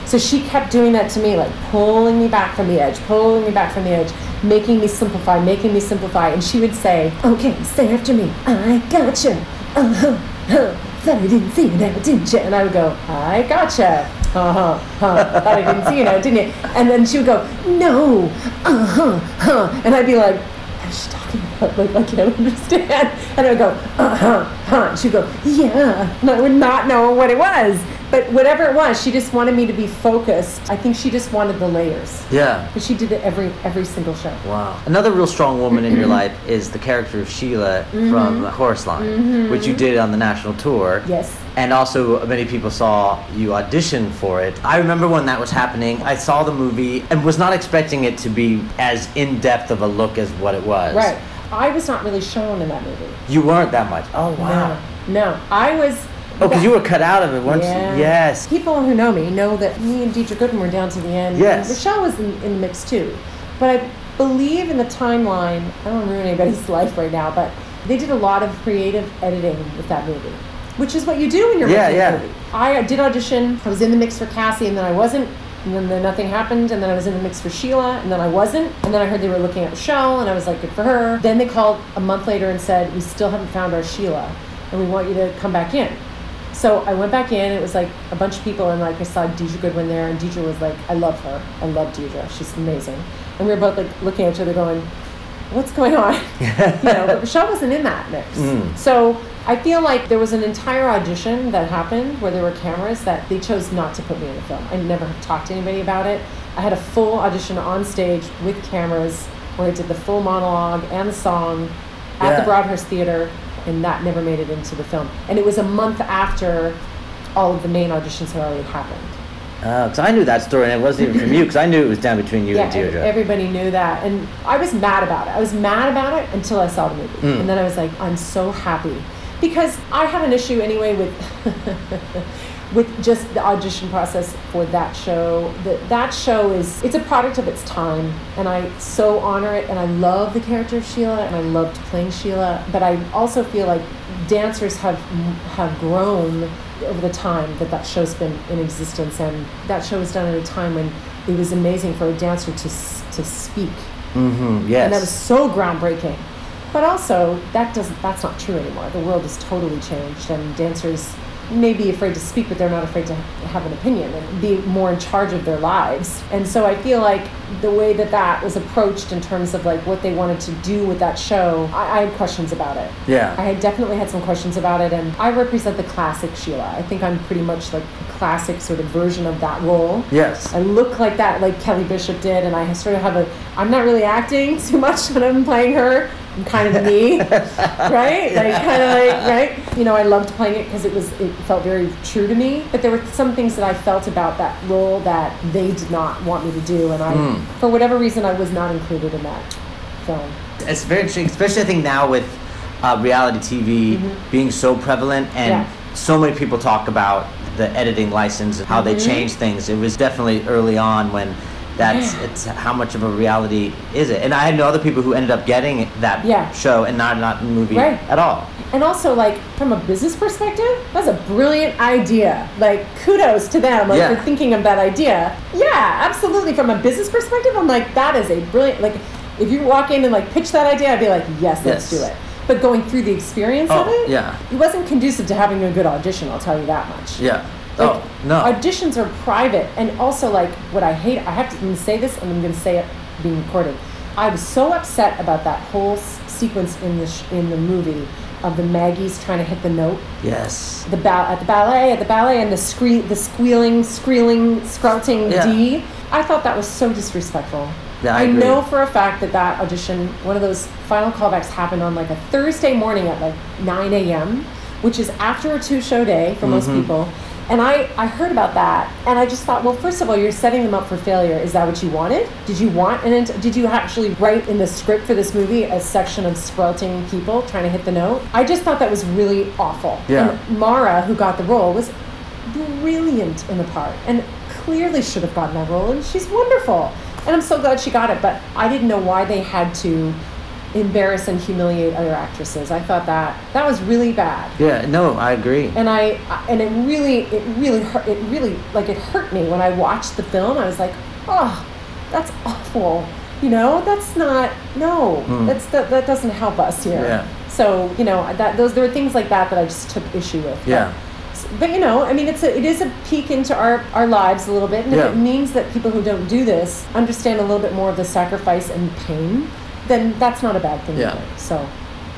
So she kept doing that to me, like pulling me back from the edge, pulling me back from the edge, making me simplify, making me simplify. And she would say, Okay, say after me, I gotcha. Uh-huh. Huh. Thought I didn't see you now, didn't you? And I would go, I gotcha. Uh-huh. Huh. Thought I didn't see you now, didn't you? And then she would go, No. Uh-huh. Huh. And I'd be like, what is she talking about? Like, I can't understand. And I would go, uh-huh, huh. And she'd go, yeah. And I would not know what it was. But whatever it was, she just wanted me to be focused. I think she just wanted the layers. Yeah. But she did it every every single show. Wow. Another real strong woman in your life is the character of Sheila mm-hmm. from Chorus Line, mm-hmm. which you did on the national tour. Yes. And also, many people saw you audition for it. I remember when that was happening. I saw the movie and was not expecting it to be as in depth of a look as what it was. Right. I was not really shown in that movie. You weren't that much. Oh wow. No. No. I was Oh, because you were cut out of it, weren't Yeah. you? Yes. People who know me know that me and Deidre Goodwin were down to the end. Yes. Rachelle was in, in the mix too. But I believe in the timeline, I don't want to ruin anybody's life right now, but they did a lot of creative editing with that movie, which is what you do when you're Yeah, making yeah. a movie. I uh, did audition, I was in the mix for Cassie, and then I wasn't. And then, then nothing happened, and then I was in the mix for Sheila, and then I wasn't. And then I heard they were looking at Rachelle, and I was like, good for her. Then they called a month later and said, we still haven't found our Sheila, and we want you to come back in. So I went back in. It was like a bunch of people, and like I saw Deidre Goodwin there, and Deidre was like, "I love her. I love Deidre. She's amazing." And we were both like looking at each other, going, "What's going on?" you know, but Rachelle wasn't in that mix. Mm. So I feel like there was an entire audition that happened where there were cameras that they chose not to put me in the film. I never talked to anybody about it. I had a full audition on stage with cameras where I did the full monologue and the song at Yeah. the Broadhurst Theater, and that never made it into the film. And it was a month after all of the main auditions had already happened. Because I knew that story, and it wasn't even from you, because I knew it was down between you yeah, and Deidre. ev- everybody knew that, and I was mad about it. I was mad about it until I saw the movie, Mm. and then I was like, I'm so happy because I have an issue anyway with with just the audition process for that show. That that show is it's a product of its time, and I so honor it, and I love the character of Sheila, and I loved playing Sheila. But I also feel like dancers have have grown over the time that that show's been in existence, and that show was done at a time when it was amazing for a dancer to to speak, Mm-hmm. Yes. and that was so groundbreaking. But also, that doesn't that's not true anymore. The world has totally changed, and dancers may be afraid to speak, but they're not afraid to have an opinion and be more in charge of their lives. And so I feel like the way that that was approached in terms of like what they wanted to do with that show, I, I had questions about it. yeah. I had definitely had some questions about it, and I represent the classic Sheila. I think I'm pretty much like a classic sort of version of that role. yes. I look like that, like Kelly Bishop did, and I sort of have a. I'm not really acting too much when I'm playing her. Kind of me, right? Like kind of like right. You know, I loved playing it because it was it felt very true to me. But there were some things that I felt about that role that they did not want me to do, and I, Mm. for whatever reason, I was not included in that film. It's very interesting, especially I think now with uh, reality TV being so prevalent and Mm-hmm. Yeah. so many people talk about the editing license and how they Mhm. change things. It was definitely early on when that's Yeah. it's how much of a reality is it? And I know other people who ended up getting that Yeah. show and not not the movie Right. at all. And also, like from a business perspective, that's a brilliant idea. Like, kudos to them like, Yeah. for thinking of that idea. Yeah, absolutely. From a business perspective, I'm like, that is a brilliant. Like, if you walk in and like pitch that idea, I'd be like, yes, let's do it. But going through the experience of Oh, it, yeah. it wasn't conducive to having a good audition. I'll tell you that much. Yeah. Like, oh no. Auditions are private, and also like what I hate. I have to say this, and I'm going to say it being recorded. I was so upset about that whole s- sequence in the sh- in the movie of the Maggies trying to hit the note, yes. the ba- at the ballet, at the ballet, and the scree- the squealing, squealing, scrouting Yeah. D. I thought that was so disrespectful. Yeah, I I, know for a fact that that audition, one of those final callbacks happened on like a Thursday morning at like 9 a.m., which is after a two show day for most Mhm. people. And I, I heard about that, and I just thought, well, first of all, you're setting them up for failure. Is that what you wanted? Did you want an? int- Did you actually write in the script for this movie a section of sprouting people trying to hit the note? I just thought that was really awful. Yeah. And Mara, who got the role, was brilliant in the part, and clearly should have gotten that role, and she's wonderful. And I'm so glad she got it, but I didn't know why they had to embarrass and humiliate other actresses. I thought that that was really bad Yeah, no, I agree. and I and it really it really hurt it really like it hurt me when I watched the film. I was like, oh, that's awful. You know, that's not no. Mm. That's that that doesn't help us here. Yeah. So you know that those there were things like that that I just took issue with. But- Yeah. But, you know, I mean, it's a, it is a peek into our, our lives a little bit, and Yeah. if it means that people who don't do this understand a little bit more of the sacrifice and pain, then that's not a bad thing Yeah. either. So.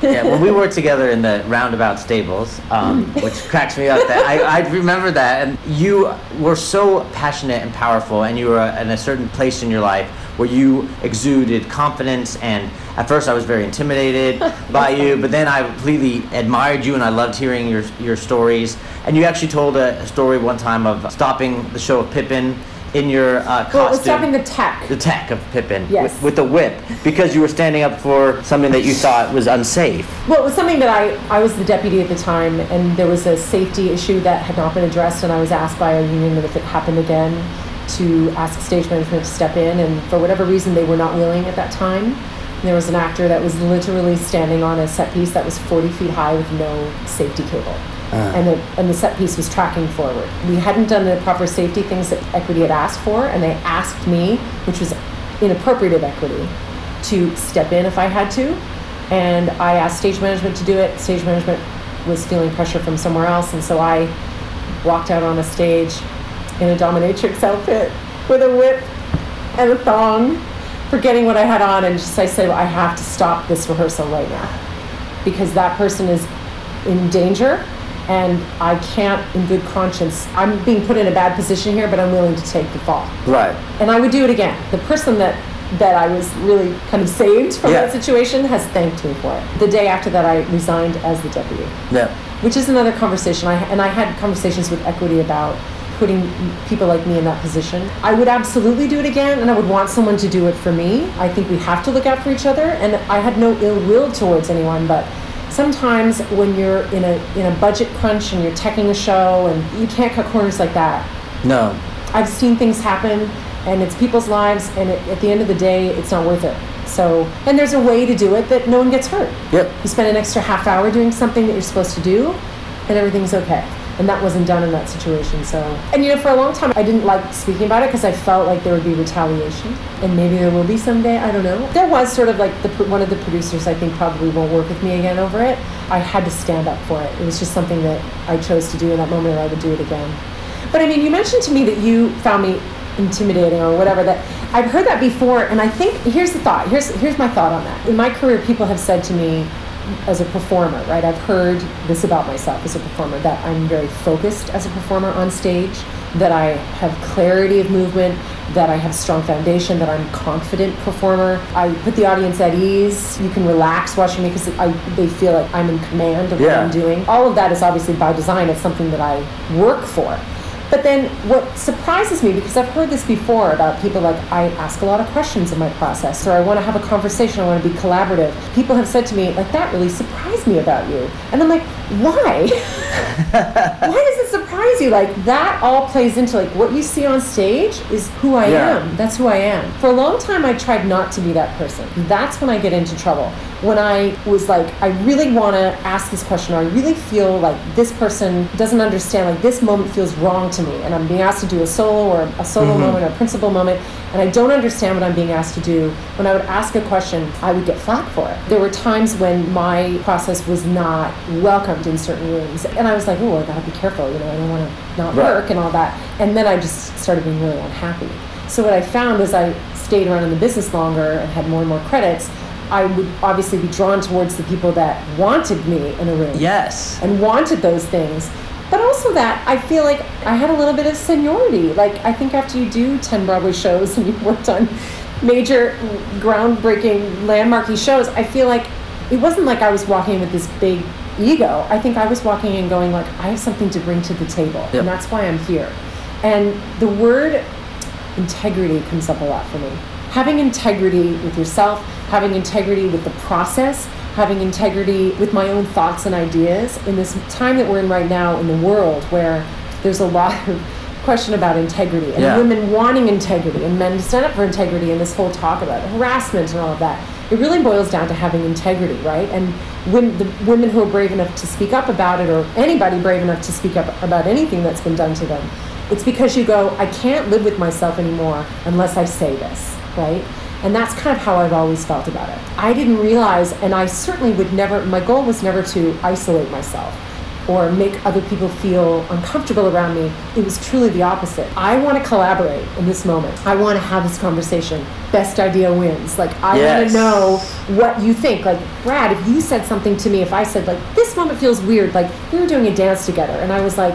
yeah, when we worked together in the roundabout stables, um, which cracks me up. That I, I remember that, and you were so passionate and powerful, and you were in a certain place in your life where you exuded confidence. And at first, I was very intimidated by you, but then I completely admired you, and I loved hearing your your stories. And you actually told a story one time of stopping the show of Pippin in your uh, costume. Well, it was stopping the tech. the tech of Pippin Yes. with, with the whip because you were standing up for something that you thought was unsafe. Well, it was something that I, I was the deputy at the time, and there was a safety issue that had not been addressed, and I was asked by our union that if it happened again, to ask stage management to step in, and for whatever reason, they were not willing at that time. There was an actor that was literally standing on a set piece that was 40 feet high with no safety cable. Uh. And, the, and the set piece was tracking forward. We hadn't done the proper safety things that Equity had asked for, and they asked me, which was inappropriate of Equity, to step in if I had to. And I asked stage management to do it. Stage management was feeling pressure from somewhere else, and so I walked out on a stage in a dominatrix outfit with a whip and a thong, forgetting what I had on, and just I said, I have to stop this rehearsal right now because that person is in danger and I can't, in good conscience, I'm being put in a bad position here, but I'm willing to take the fall. Right. And I would do it again. The person that that I was really kind of saved from Yeah. that situation has thanked me for it. The day after that, I resigned as the deputy, Yeah. which is another conversation. I and I had conversations with equity about putting people like me in that position. I would absolutely do it again, and I would want someone to do it for me. I think we have to look out for each other, and I had no ill will towards anyone, but sometimes when you're in a in a budget crunch and you're teching a show and you can't cut corners like that No. I've seen things happen, and it's people's lives, and it, at the end of the day, it's not worth it. So, and there's a way to do it that no one gets hurt. Yep. You spend an extra half hour doing something that you're supposed to do, and everything's okay. And that wasn't done in that situation. So, and you know, for a long time, I didn't like speaking about it because I felt like there would be retaliation, and maybe there will be someday. I don't know. There was sort of like the one of the producers I think probably won't work with me again over it. I had to stand up for it. It was just something that I chose to do in that moment, and I would do it again. But I mean, you mentioned to me that you found me intimidating or whatever. That I've heard that before, and I think here's the thought. Here's here's my thought on that. In my career, people have said to me, as a performer, right? I've heard this about myself as a performer that I'm very focused as a performer on stage, that I have clarity of movement, that I have strong foundation, that I'm a confident performer. I put the audience at ease. You can relax watching me because I they feel like I'm in command of what I'm doing. All of that is obviously by design. It's something that I work for. But then what surprises me, because I've heard this before about people like, I ask a lot of questions in my process, or I want to have a conversation, I want to be collaborative. People have said to me, like, that really surprised me about you. And I'm like, why? why does it surprise you? Like, that all plays into, like, what you see on stage is who I Yeah. am. That's who I am. For a long time, I tried not to be that person. That's when I get into trouble. When I was like, I really want to ask this question, or I really feel like this person doesn't understand, like this moment feels wrong to me, and I'm being asked to do a solo or a solo mm-hmm. moment or a principal moment, and I don't understand what I'm being asked to do. When I would ask a question, I would get flack for it. There were times when my process was not welcomed in certain rooms, and I was like, oh, I gotta be careful, you know, I don't want to not Right. work and all that. And then I just started being really unhappy. So what I found is I stayed around in the business longer and had more and more credits, I would obviously be drawn towards the people that wanted me in a room Yes. and wanted those things. But also that I feel like I had a little bit of seniority. Like I think after you do ten Broadway shows and you've worked on major groundbreaking landmarky shows, I feel like it wasn't like I was walking with this big ego. I think I was walking in going like, I have something to bring to the table, Yep. and that's why I'm here. And the word integrity comes up a lot for me. Having integrity with yourself, having integrity with the process, having integrity with my own thoughts and ideas in this time that we're in right now in the world where there's a lot of question about integrity and Yeah. women wanting integrity and men to stand up for integrity and this whole talk about harassment and all of that. It really boils down to having integrity, right? And when the women who are brave enough to speak up about it, or anybody brave enough to speak up about anything that's been done to them, it's because you go, I can't live with myself anymore unless I say this, right? And that's kind of how I've always felt about it. I didn't realize, and I certainly would never, my goal was never to isolate myself or make other people feel uncomfortable around me. It was truly the opposite. I want to collaborate in this moment. I want to have this conversation. Best idea wins. Like, I want to know what you think. Like, Brad, if you said something to me, if I said, like, this moment feels weird, like, we were doing a dance together, and I was like,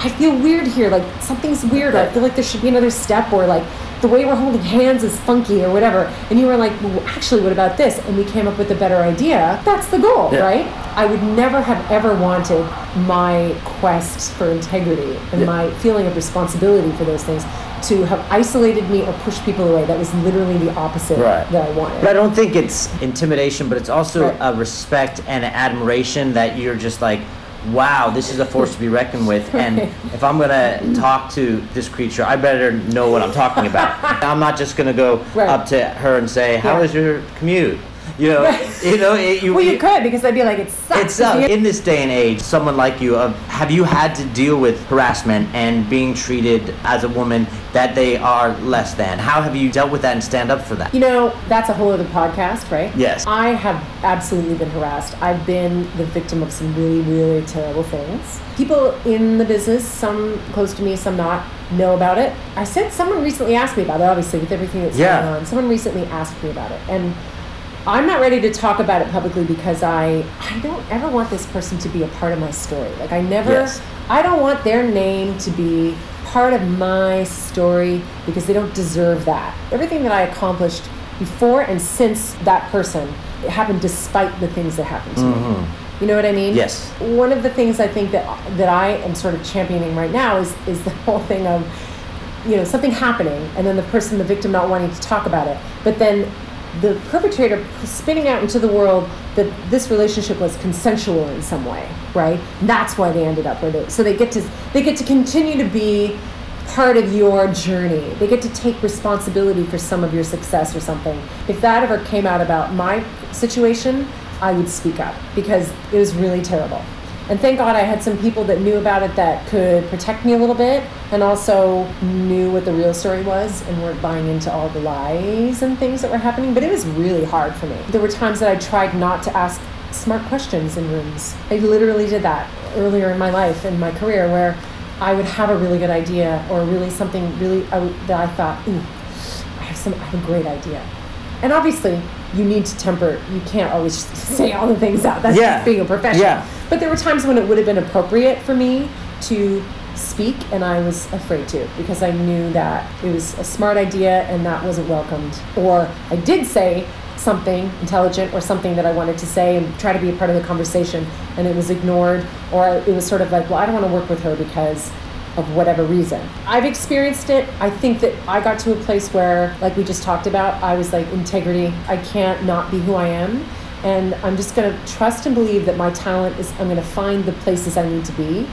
I feel weird here. Like, something's weird. I feel like there should be another step, or like, the way we're holding hands is funky, or whatever. And you were like, well, actually, what about this? And we came up with a better idea. That's the goal, Yeah. right? I would never have ever wanted my quest for integrity and Yeah. my feeling of responsibility for those things to have isolated me or pushed people away. That was literally the opposite Right. that I wanted. But I don't think it's intimidation, but it's also Right. a respect and admiration that you're just like, wow, this is a force to be reckoned with. And if I'm gonna talk to this creature, I better know what I'm talking about. I'm not just gonna go Right. up to her and say, "How Yeah. was your commute?" You know, you know, it, you. well, you it- could because I'd be like, it sucks. Uh, the end- in this day and age, someone like you, uh, have you had to deal with harassment and being treated as a woman that they are less than? How have you dealt with that and stand up for that? You know, that's a whole other podcast, right? Yes. I have absolutely been harassed. I've been the victim of some really, really terrible things. People in the business, some close to me, some not, know about it. I said someone recently asked me about it, obviously, with everything that's Yeah. going on. Someone recently asked me about it. And I'm not ready to talk about it publicly because I I don't ever want this person to be a part of my story. Like I never Yes. I don't want their name to be part of my story because they don't deserve that. Everything that I accomplished before and since that person it happened despite the things that happened to me. Mm-hmm. You know what I mean? Yes. One of the things I think that that I am sort of championing right now is is the whole thing of you know something happening and then the person the victim not wanting to talk about it but then the perpetrator spinning out into the world that this relationship was consensual in some way right? And that's why they ended up with it so they get to they get to continue to be part of your journey. They get to take responsibility for some of your success or something. If that ever came out about my situation i would speak up because it was really terrible and thank God I had some people that knew about it that could protect me a little bit and also knew what the real story was and weren't buying into all the lies and things that were happening. But it was really hard for me. There were times that I tried not to ask smart questions in rooms. I literally did that earlier in my life, in my career, where I would have a really good idea or really something really I that I thought, ooh, I have some, I have a great idea. And obviously, you need to temper. You can't always just say all the things out. That's Yeah. just being a professional. Yeah. But there were times when it would have been appropriate for me to speak, and I was afraid to because I knew that it was a smart idea and that wasn't welcomed. Or I did say something intelligent or something that I wanted to say and try to be a part of the conversation, and it was ignored, or it was sort of like, well, I don't want to work with her because of whatever reason. I've experienced it. I think that I got to a place where, like we just talked about, I was like, integrity. I can't not be who I am. And I'm just going to trust and believe that my talent is, I'm going to find the places I need to be.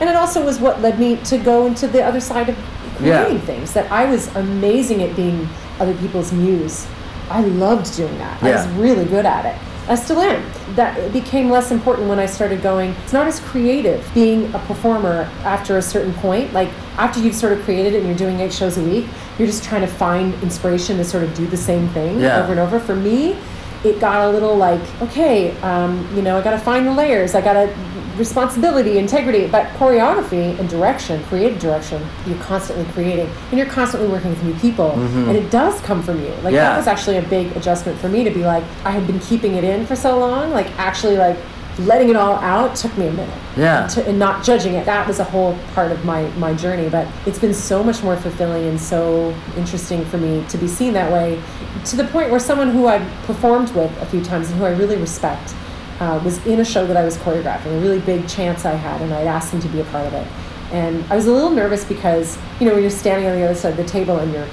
And it also was what led me to go into the other side of Yeah. creating things, that I was amazing at being other people's muse. I loved doing that. I was really good at it. I still am. That it became less important when I started going. It's not as creative being a performer after a certain point. Like after you've sort of created it and you're doing eight shows a week, you're just trying to find inspiration to sort of do the same thing Yeah. over and over. For me, it got a little like, okay, um, you know, I got to find the layers. I got to responsibility, integrity, but choreography and direction, creative direction, you're constantly creating and you're constantly working with new people. And it does come from you. Like Yeah. that was actually a big adjustment for me to be like, I had been keeping it in for so long, like actually like letting it all out took me a minute. Yeah. To, and not judging it. That was a whole part of my, my journey. But it's been so much more fulfilling and so interesting for me to be seen that way to the point where someone who I've performed with a few times and who I really respect uh, was in a show that I was choreographing, a really big chance I had, and I'd asked him to be a part of it. And I was a little nervous because, you know, when you're standing on the other side of the table and you're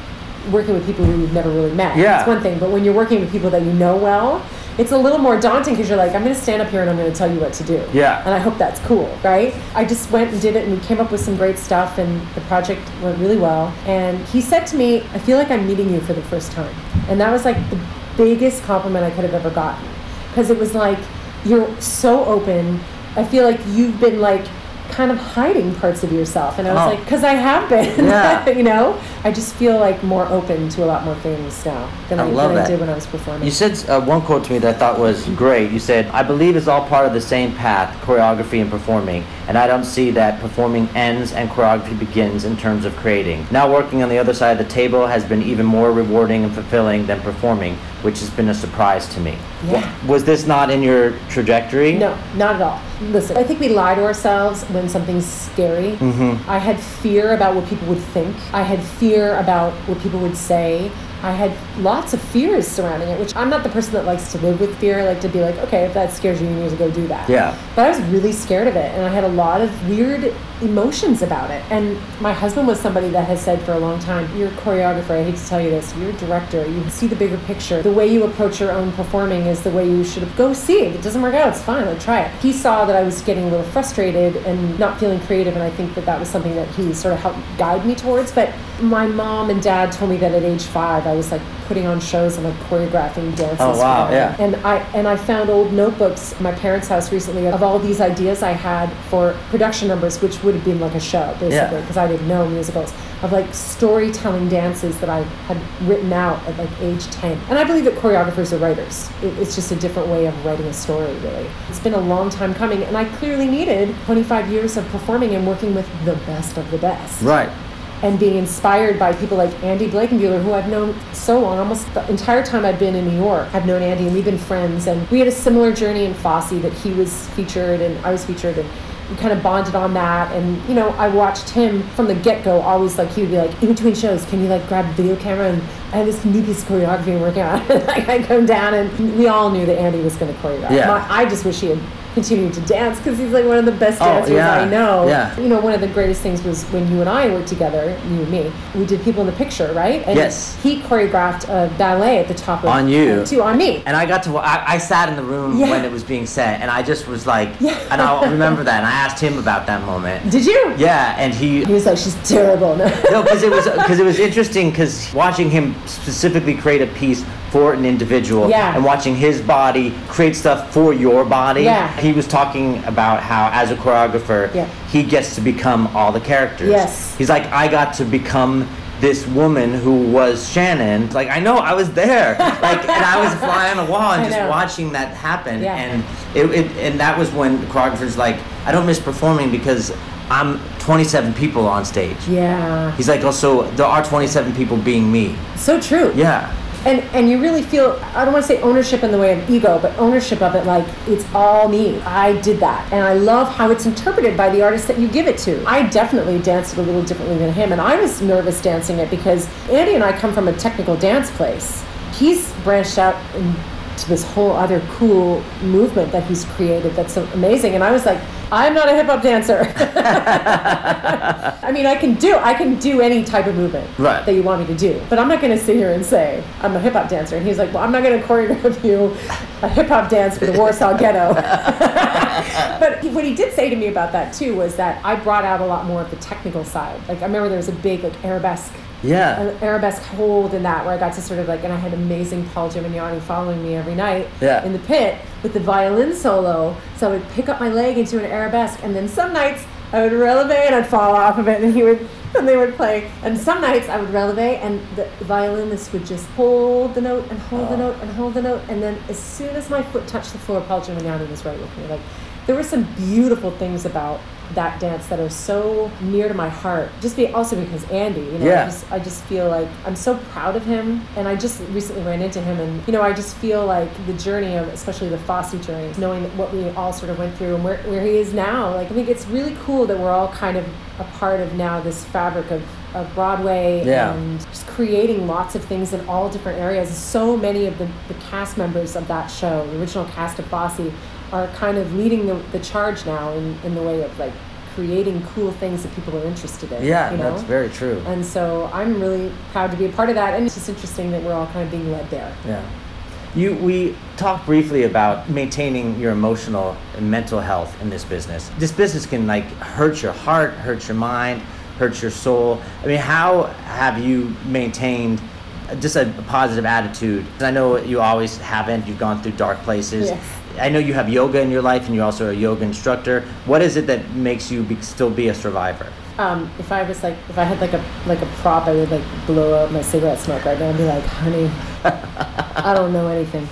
working with people who you've never really met, Yeah. it's one thing. But when you're working with people that you know well, it's a little more daunting because you're like, I'm going to stand up here and I'm going to tell you what to do. Yeah. And I hope that's cool, right? I just went and did it and we came up with some great stuff and the project went really well. And he said to me, I feel like I'm meeting you for the first time. And that was like the biggest compliment I could have ever gotten. Because it was like, you're so open. I feel like you've been like kind of hiding parts of yourself. And I was Oh. like, because I have been. Yeah. you know? I just feel like more open to a lot more things now than I I, than I did when I was performing. You said uh, one quote to me that I thought was great. You said, I believe it's all part of the same path, choreography and performing, and I don't see that performing ends and choreography begins in terms of creating. Now working on the other side of the table has been even more rewarding and fulfilling than performing, which has been a surprise to me. Yeah. Was this not in your trajectory? No, not at all. Listen, I think we lie to ourselves when something's scary. Mm-hmm. I had fear about what people would think. I had fear about what people would say. I had lots of fears surrounding it, which I'm not the person that likes to live with fear. I like to be like, okay, if that scares you, you need to go do that. Yeah. But I was really scared of it, and I had a lot of weird emotions about it. And my husband was somebody that has said for a long time, "You're a choreographer. I hate to tell you this. You're a director. You see the bigger picture. The way you approach your own performing is the way you should go see it. If it doesn't work out, it's fine. Like try it." He saw that I was getting a little frustrated and not feeling creative, and I think that that was something that he sort of helped guide me towards. But my mom and dad told me that at age five, I was like putting on shows and like choreographing dances. Oh, wow, yeah. And I and I found old notebooks at my parents' house recently of all these ideas I had for production numbers, which would have been like a show basically, Yeah. because I didn't know musicals of like storytelling dances that I had written out at like age ten. And I believe that choreographers are writers. It, it's just a different way of writing a story, really. It's been a long time coming, and I clearly needed 25 years of performing and working with the best of the best Right. and being inspired by people like Andy Blankenbuehler, who I've known so long, almost the entire time I've been in New York. I've known Andy, and we've been friends. And we had a similar journey in Fosse that he was featured and I was featured, and we kind of bonded on that. And you know, I watched him from the get go. Always like he would be like, in between shows, can you like grab a video camera and I have this new piece of choreography I'm working on. like I come down, and we all knew that Andy was going to choreograph. Yeah. My- I just wish he had continued to dance because he's like one of the best Oh, dancers yeah. I know. Yeah. You know, one of the greatest things was when you and I worked together, you and me. We did People in the Picture, right? And Yes. He choreographed a ballet at the top of On you. uh, too on me. And I got to, I, I sat in the room Yeah. when it was being set, and I just was like, Yeah. and I'll remember that, and I asked him about that moment. Did you? Yeah, and he, He was like, "She's terrible." No. no, because it was because it was interesting because watching him specifically create a piece for an individual Yeah. and watching his body create stuff for your body. Yeah. He was talking about how as a choreographer, Yeah. he gets to become all the characters. Yes. He's like, I got to become this woman who was Shannon. Like I know I was there. Like and I was a fly on the wall and just watching that happen. Yeah. And it, it and that was when the choreographer's like, I don't miss performing because I'm 27 people on stage. Yeah. He's like, oh, also, there are 27 people being me. So true. Yeah. And and you really feel I don't want to say ownership in the way of ego, but ownership of it like it's all me. I did that. And I love how it's interpreted by the artist that you give it to. I definitely danced it a little differently than him and I was nervous dancing it because Andy and I come from a technical dance place. He's branched out into this whole other cool movement that he's created that's amazing and I was like I'm not a hip hop dancer. I mean, I can do I can do any type of movement Right. that you want me to do, but I'm not going to sit here and say I'm a hip hop dancer. And he's like, well, I'm not going to choreograph you a hip hop dance for the Warsaw Ghetto. but he- what he did say to me about that too was that I brought out a lot more of the technical side. Like I remember there was a big like arabesque Yeah. an arabesque hold in that where I got to sort of like, and I had amazing Paul Gemignani following me every night Yeah. in the pit with the violin solo. So I would pick up my leg into an arabesque, and then some nights I would releve and I'd fall off of it, and he would, and they would play. And some nights I would releve, and the violinist would just hold the note and hold the Oh. note and hold the note, and then as soon as my foot touched the floor, Paul Gemignani was right with me. Like there were some beautiful things about that dance that are so near to my heart. Just be also because Andy, you know, Yeah. I just I just feel like I'm so proud of him, and I just recently ran into him, and you know, I just feel like the journey of, especially the Fosse journey, knowing what we all sort of went through and where where he is now. Like I think it's really cool that we're all kind of a part of now this fabric of of Broadway Yeah. and just creating lots of things in all different areas. So many of the, the cast members of that show, the original cast of Fosse, are kind of leading the, the charge now in, in the way of like creating cool things that people are interested in. Yeah, you know? that's very true. And so I'm really proud to be a part of that. And it's just interesting that we're all kind of being led there. Yeah. You, we talked briefly about maintaining your emotional and mental health in this business. This business can like hurt your heart, hurt your mind, hurt your soul. I mean, how have you maintained just a positive attitude? I know you always haven't. You've gone through dark places. Yes. I know you have yoga in your life, and you're also a yoga instructor. What is it that makes you be, still be a survivor? Um, if I was like, if I had like a like a prop, I would like blow out my cigarette smoke right now and be like, honey, I don't know anything.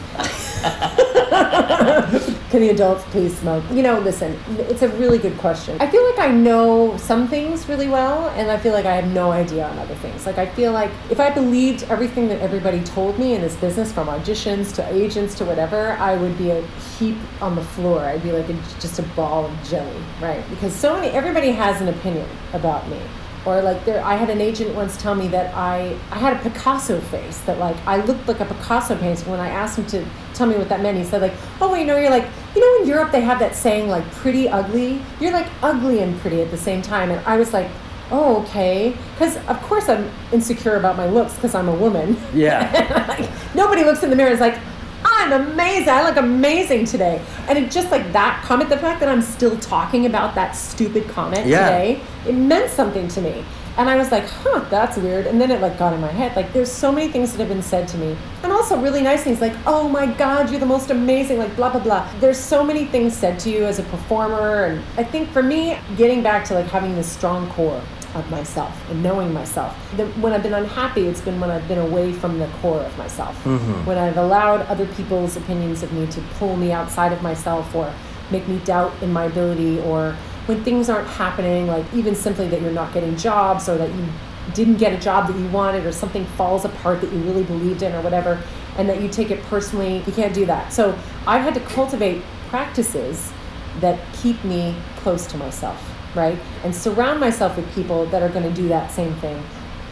Can the adults please smoke? You know, listen, it's a really good question. I feel like I know some things really well, and I feel like I have no idea on other things. Like, I feel like if I believed everything that everybody told me in this business, from auditions to agents to whatever, I would be a heap on the floor. I'd be like a, just a ball of jelly, right? Because so many, everybody has an opinion about me or like there i had an agent once tell me that i i had a picasso face that like i looked like a picasso painting when i asked him to tell me what that meant. He said like oh you know you're like you know in europe they have that saying like pretty ugly? You're like ugly and pretty at the same time. And i was like oh okay. Because of course i'm insecure about my looks because i'm a woman. Yeah. like, nobody looks in the mirror and is like, I'm amazing. I look amazing today. And it just like that comment, the fact that I'm still talking about that stupid comment Yeah. today, it meant something to me. And I was like, huh, that's weird. And then it like got in my head. Like there's so many things that have been said to me. And also really nice things like, oh my God, you're the most amazing, like blah, blah, blah. There's so many things said to you as a performer. And I think for me, getting back to like having this strong core of myself and knowing myself. The, when I've been unhappy, it's been when I've been away from the core of myself. Mm-hmm. When I've allowed other people's opinions of me to pull me outside of myself or make me doubt in my ability or when things aren't happening, like even simply that you're not getting jobs or that you didn't get a job that you wanted or something falls apart that you really believed in or whatever and that you take it personally, you can't do that. So I've had to cultivate practices that keep me close to myself, right? And surround myself with people that are going to do that same thing.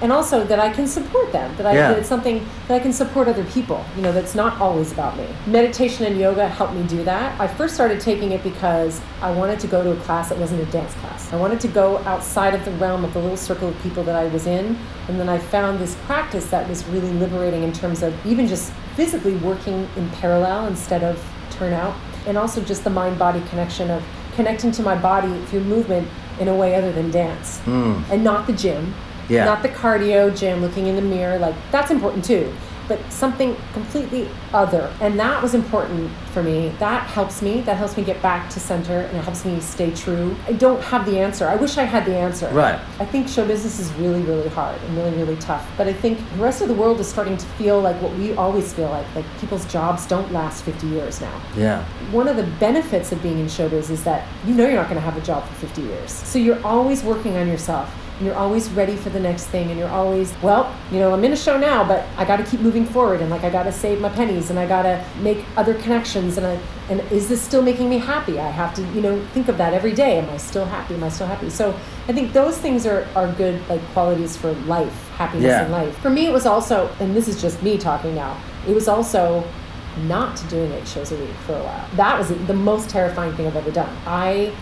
And also that I can support them, that, I, Yeah. that it's something that I can support other people, you know, that's not always about me. Meditation and yoga helped me do that. I first started taking it because I wanted to go to a class that wasn't a dance class. I wanted to go outside of the realm of the little circle of people that I was in. And then I found this practice that was really liberating in terms of even just physically working in parallel instead of turnout and also just the mind body connection of connecting to my body through movement in a way other than dance. Hmm. And not the gym. Yeah. not the cardio gym looking in the mirror like that's important too but something completely other and that was important for me that helps me that helps me get back to center and it helps me stay true i don't have the answer i wish i had the answer Right. i think show business is really really hard and really really tough but i think the rest of the world is starting to feel like what we always feel like like people's jobs don't last 50 years now Yeah. one of the benefits of being in showbiz is that you know you're not going to have a job for 50 years. So you're always working on yourself. And you're always ready for the next thing. And you're always, well, you know, I'm in a show now, but I got to keep moving forward. And like, I got to save my pennies and I got to make other connections. And, I, and is this still making me happy? I have to, you know, think of that every day. Am I still happy? Am I still happy? So I think those things are, are good, like, qualities for life, happiness Yeah. in life. For me, it was also, and this is just me talking now, it was also not doing eight shows a week for a while. That was the most terrifying thing I've ever done. I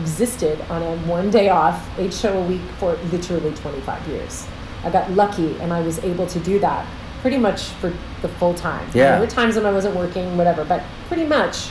existed on a one day off, eight show a week for literally 25 years. I got lucky and I was able to do that pretty much for the full time. Yeah. There were times when I wasn't working, whatever, but pretty much.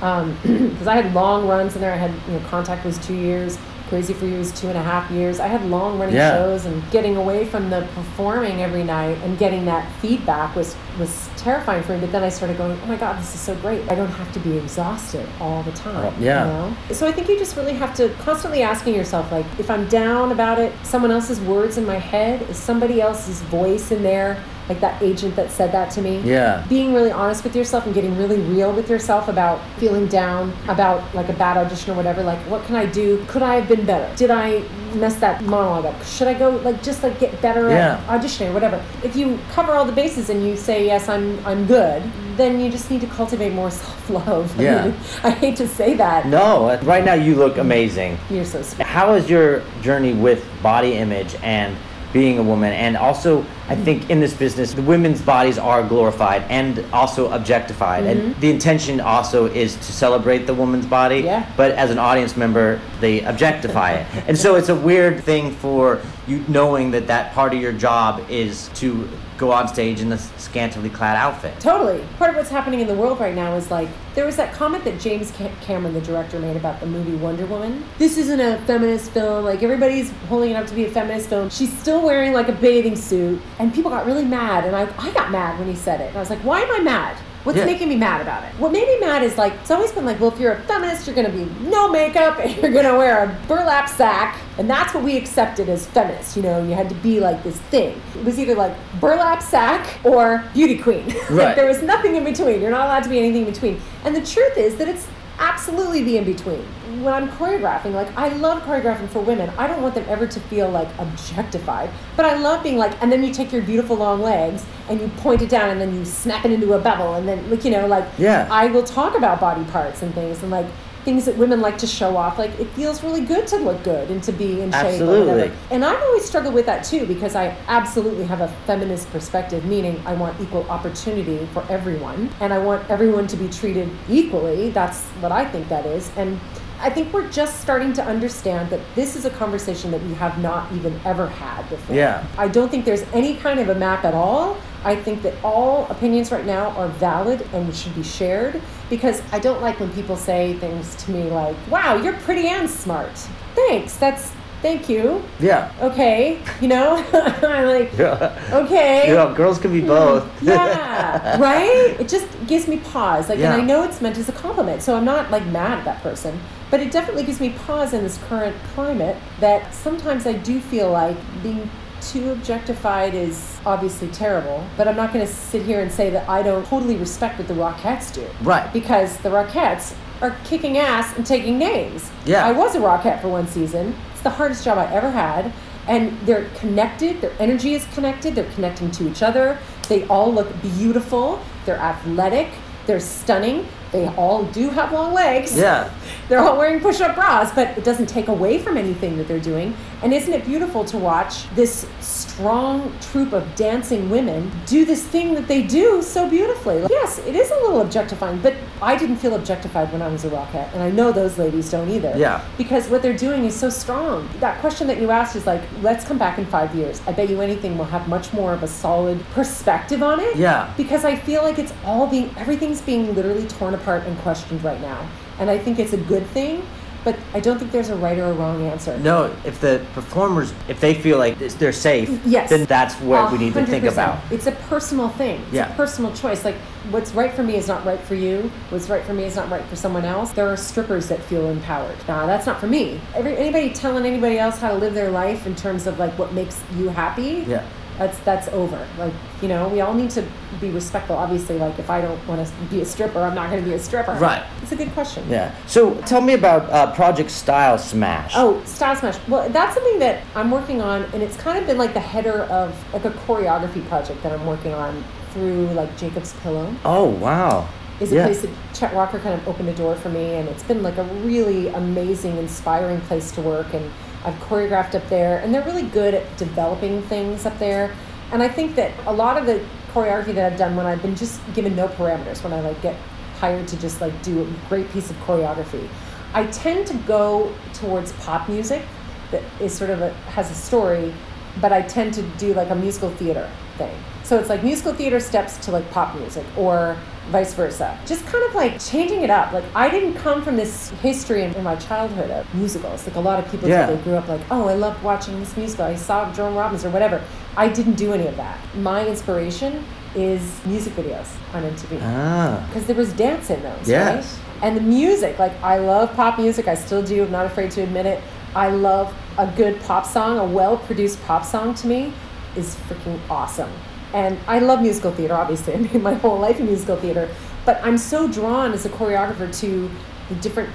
Um, because I had long runs in there. I had, you know, Contact was two years. Crazy for You was two and a half years. I had long running Yeah. shows and getting away from the performing every night and getting that feedback was was terrifying for me. But then I started going, oh my god, this is so great. I don't have to be exhausted all the time. Oh, yeah. You know? So I think you just really have to constantly asking yourself, like, if I'm down about it, someone else's words in my head, is somebody else's voice in there like that agent that said that to me. Yeah. Being really honest with yourself and getting really real with yourself about feeling down, about like a bad audition or whatever. Like, what can I do? Could I have been better? Did I mess that monologue up? Should I go like just like get better Yeah. at auditioning or whatever? If you cover all the bases and you say yes, I'm I'm good, then you just need to cultivate more self love. Yeah. I hate to say that. No, uh, right now you look amazing. You're so sweet. How is your journey with body image and being a woman? And also, I mm-hmm. think in this business, the women's bodies are glorified and also objectified. And mm-hmm. the intention also is to celebrate the woman's body. Yeah. But as an audience member, they objectify it. And so it's a weird thing for you knowing that that part of your job is to go on stage in this scantily clad outfit. Totally. Part of what's happening in the world right now is like there was that comment that James Cameron, the director, made about the movie Wonder Woman. This isn't a feminist film. Like everybody's holding it up to be a feminist film. She's still wearing like a bathing suit, and people got really mad. And I, I got mad when he said it. And I was like, why am I mad? What's Yeah. making me mad about it? What made me mad is like it's always been like, well, if you're a feminist, you're gonna be no makeup and you're gonna wear a burlap sack, and that's what we accepted as feminists. You know, you had to be like this thing. It was either like burlap sack or beauty queen. like Right. there was nothing in between. You're not allowed to be anything in between. And the truth is that it's absolutely the in between. When I'm choreographing, like I love choreographing for women. I don't want them ever to feel like objectified. But I love being like, and then you take your beautiful long legs and you point it down and then you snap it into a bevel and then like you know like Yeah. I will talk about body parts and things and like things that women like to show off. Like it feels really good to look good and to be in shape. Absolutely. And I've always struggled with that too because I absolutely have a feminist perspective, meaning I want equal opportunity for everyone and I want everyone to be treated equally. That's what I think that is. And I think we're just starting to understand that this is a conversation that we have not even ever had before. Yeah. I don't think there's any kind of a map at all. I think that all opinions right now are valid and should be shared because I don't like when people say things to me like, wow, you're pretty and smart. Thanks. That's, thank you. Yeah. Okay. You know, I'm like, Yeah. okay. Know, girls can be hmm. both. Yeah, right? It just gives me pause. Like, Yeah. and I know it's meant as a compliment, so I'm not like mad at that person. But it definitely gives me pause in this current climate that sometimes I do feel like being too objectified is obviously terrible. But I'm not going to sit here and say that I don't totally respect what the Rockettes do. Right. Because the Rockettes are kicking ass and taking names. Yeah. I was a Rockette for one season. It's the hardest job I ever had. And they're connected, their energy is connected, they're connecting to each other. They all look beautiful, they're athletic, they're stunning. They all do have long legs. Yeah. They're all wearing push up bras, but it doesn't take away from anything that they're doing. And isn't it beautiful to watch this strong troop of dancing women do this thing that they do so beautifully? Yes, it is a little objectifying, but I didn't feel objectified when I was a Rockette, and I know those ladies don't either. Yeah. Because what they're doing is so strong. That question that you asked is like, let's come back in five years. I bet you anything we'll have much more of a solid perspective on it Yeah. because I feel like it's all being everything's being literally torn apart and questioned right now. And I think it's a good thing, but I don't think there's a right or a wrong answer. No, if the performers, if they feel like they're safe, Yes. then that's what we need to think about. It's a personal thing. It's Yeah. a personal choice. Like what's right for me is not right for you. What's right for me is not right for someone else. There are strippers that feel empowered. Nah, that's not for me. Every, anybody telling anybody else how to live their life in terms of like what makes you happy. Yeah. That's that's over. Like you know, we all need to be respectful. Obviously, like if I don't want to be a stripper, I'm not going to be a stripper. Right. It's a good question. Yeah. So tell me about uh, Project Style Smash. Oh, Style Smash. Well, that's something that I'm working on, and it's kind of been like the header of like a choreography project that I'm working on through like Jacob's Pillow. Oh, wow. Is a Yeah. place that Chet Walker kind of opened the door for me, and it's been like a really amazing, inspiring place to work. And I've choreographed up there, and they're really good at developing things up there. And I think that a lot of the choreography that I've done when I've been just given no parameters, when I like get hired to just like do a great piece of choreography, I tend to go towards pop music that is sort of a has a story, but I tend to do like a musical theater thing. So it's like musical theater steps to like pop music or vice versa. Just kind of like changing it up. Like I didn't come from this history in, in my childhood of musicals. Like a lot of people Yeah. They grew up like, oh, I loved watching this musical. I saw Joan Robbins or whatever. I didn't do any of that. My inspiration is music videos on MTV Ah. because there was dance in those, Yes. right? And the music, like I love pop music. I still do. I'm not afraid to admit it. I love a good pop song. A well-produced pop song to me is freaking awesome. And I love musical theater, obviously. I made my whole life in musical theater. But I'm so drawn as a choreographer to the different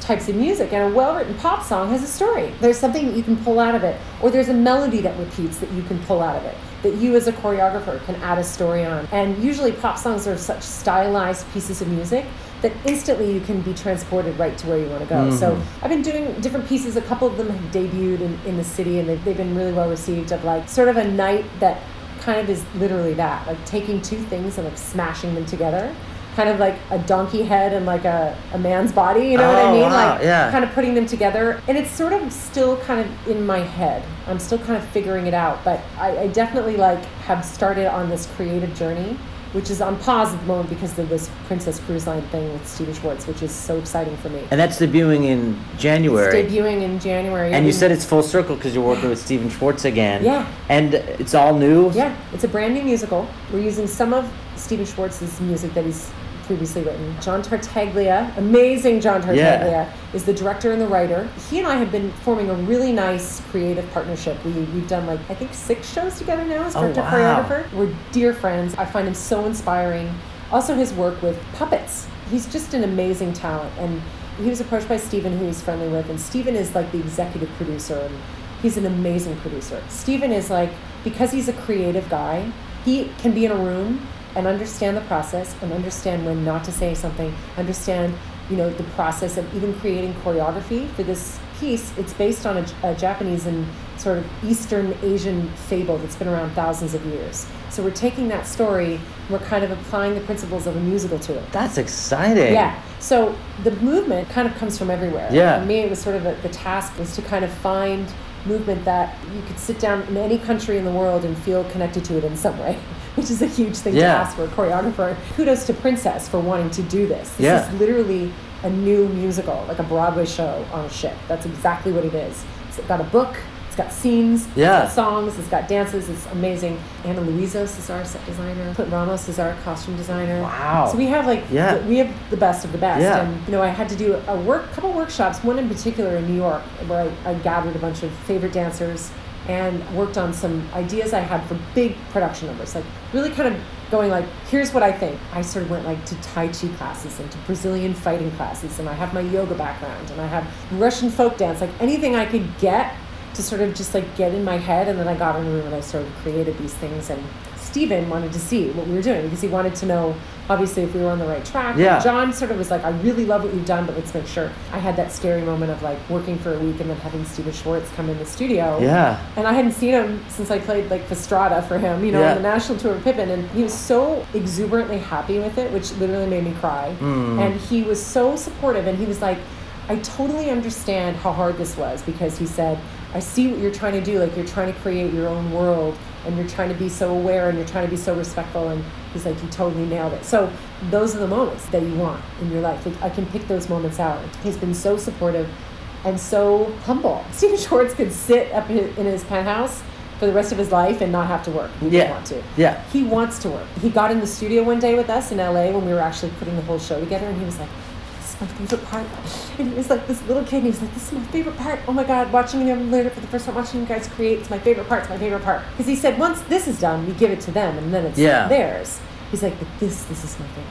types of music. And a well written pop song has a story. There's something that you can pull out of it, or there's a melody that repeats that you can pull out of it. That you as a choreographer can add a story on. And usually pop songs are such stylized pieces of music that instantly you can be transported right to where you want to go. Mm-hmm. So I've been doing different pieces. A couple of them have debuted in, in the city and they've, they've been really well received of like sort of a night that kind of is literally that, like taking two things and like smashing them together. Kind of like a donkey head and like a, a man's body, you know what I Oh, mean? wow, Like yeah. kind of putting them together. And it's sort of still kind of in my head. I'm still kind of figuring it out. But I, I definitely like have started on this creative journey which is on pause at the moment because of this Princess Cruise Line thing with Stephen Schwartz, which is so exciting for me. And that's debuting in January. It's debuting in January. and you said it's full circle because you're working with Stephen Schwartz again. Yeah. And it's all new. Yeah, it's a brand new musical. We're using some of Stephen Schwartz's music that he's previously written. John Tartaglia, amazing John Tartaglia, Yeah. is the director and the writer. He and I have been forming a really nice creative partnership. We, we've done like, I think, six shows together now as Oh, wow. choreographer. We're dear friends. I find him so inspiring. Also, his work with puppets. He's just an amazing talent. And he was approached by Stephen, who he's friendly with. And Stephen is like the executive producer. And he's an amazing producer. Stephen is like, because he's a creative guy, he can be in a room and understand the process and understand when not to say something, understand, you know, the process of even creating choreography for this piece. It's based on a, a Japanese and sort of Eastern Asian fable that's been around thousands of years. So we're taking that story, and we're kind of applying the principles of a musical to it. That's exciting. Yeah. So the movement kind of comes from everywhere. Yeah. For me, it was sort of a, the task was to kind of find movement that you could sit down in any country in the world and feel connected to it in some way, which is a huge thing to ask for a choreographer. Kudos to Princess for wanting to do this. This Yeah. is literally a new musical, like a Broadway show on a ship. That's exactly what it is. It's got a book. It's got scenes, Yeah. it's got songs, it's got dances, it's amazing. Anna Louizos is our set designer. Clint Ramos is our costume designer. Wow. So we have like Yeah. the- we have the best of the best. Yeah. And you know, I had to do a work couple workshops, one in particular in New York, where I, I gathered a bunch of favorite dancers and worked on some ideas I had for big production numbers. Like really kind of going like, here's what I think. I sort of went like to Tai Chi classes and to Brazilian fighting classes, and I have my yoga background, and I have Russian folk dance, like anything I could get to sort of just like get in my head and then I got in the room and I sort of created these things and Stephen wanted to see what we were doing because he wanted to know obviously if we were on the right track. Yeah. John sort of was like, I really love what you've done, but let's make sure. I had that scary moment of like working for a week and then having Stephen Schwartz come in the studio. Yeah. And I hadn't seen him since I played like Fastrada for him, you know, Yeah. on the national tour of Pippin. And he was so exuberantly happy with it, which literally made me cry. Mm. And he was so supportive. And he was like, I totally understand how hard this was because he said, I see what you're trying to do. Like you're trying to create your own world and you're trying to be so aware and you're trying to be so respectful. And he's like, you totally nailed it. So those are the moments that you want in your life. Like, I can pick those moments out. He's been so supportive and so humble. Stephen Schwartz could sit up in his penthouse for the rest of his life and not have to work. He Yeah. didn't want to. Yeah. He wants to work. He got in the studio one day with us in LA when we were actually putting the whole show together, and he was like, "This is my favorite part." And he was like this little kid, and he was like, "This is my favorite part." Oh my God, watching them it for the first time, watching you guys create, it's my favorite part. It's my favorite part. Because he said, once this is done, we give it to them, and then it's Yeah. theirs. He's like, "But this, this is my favorite."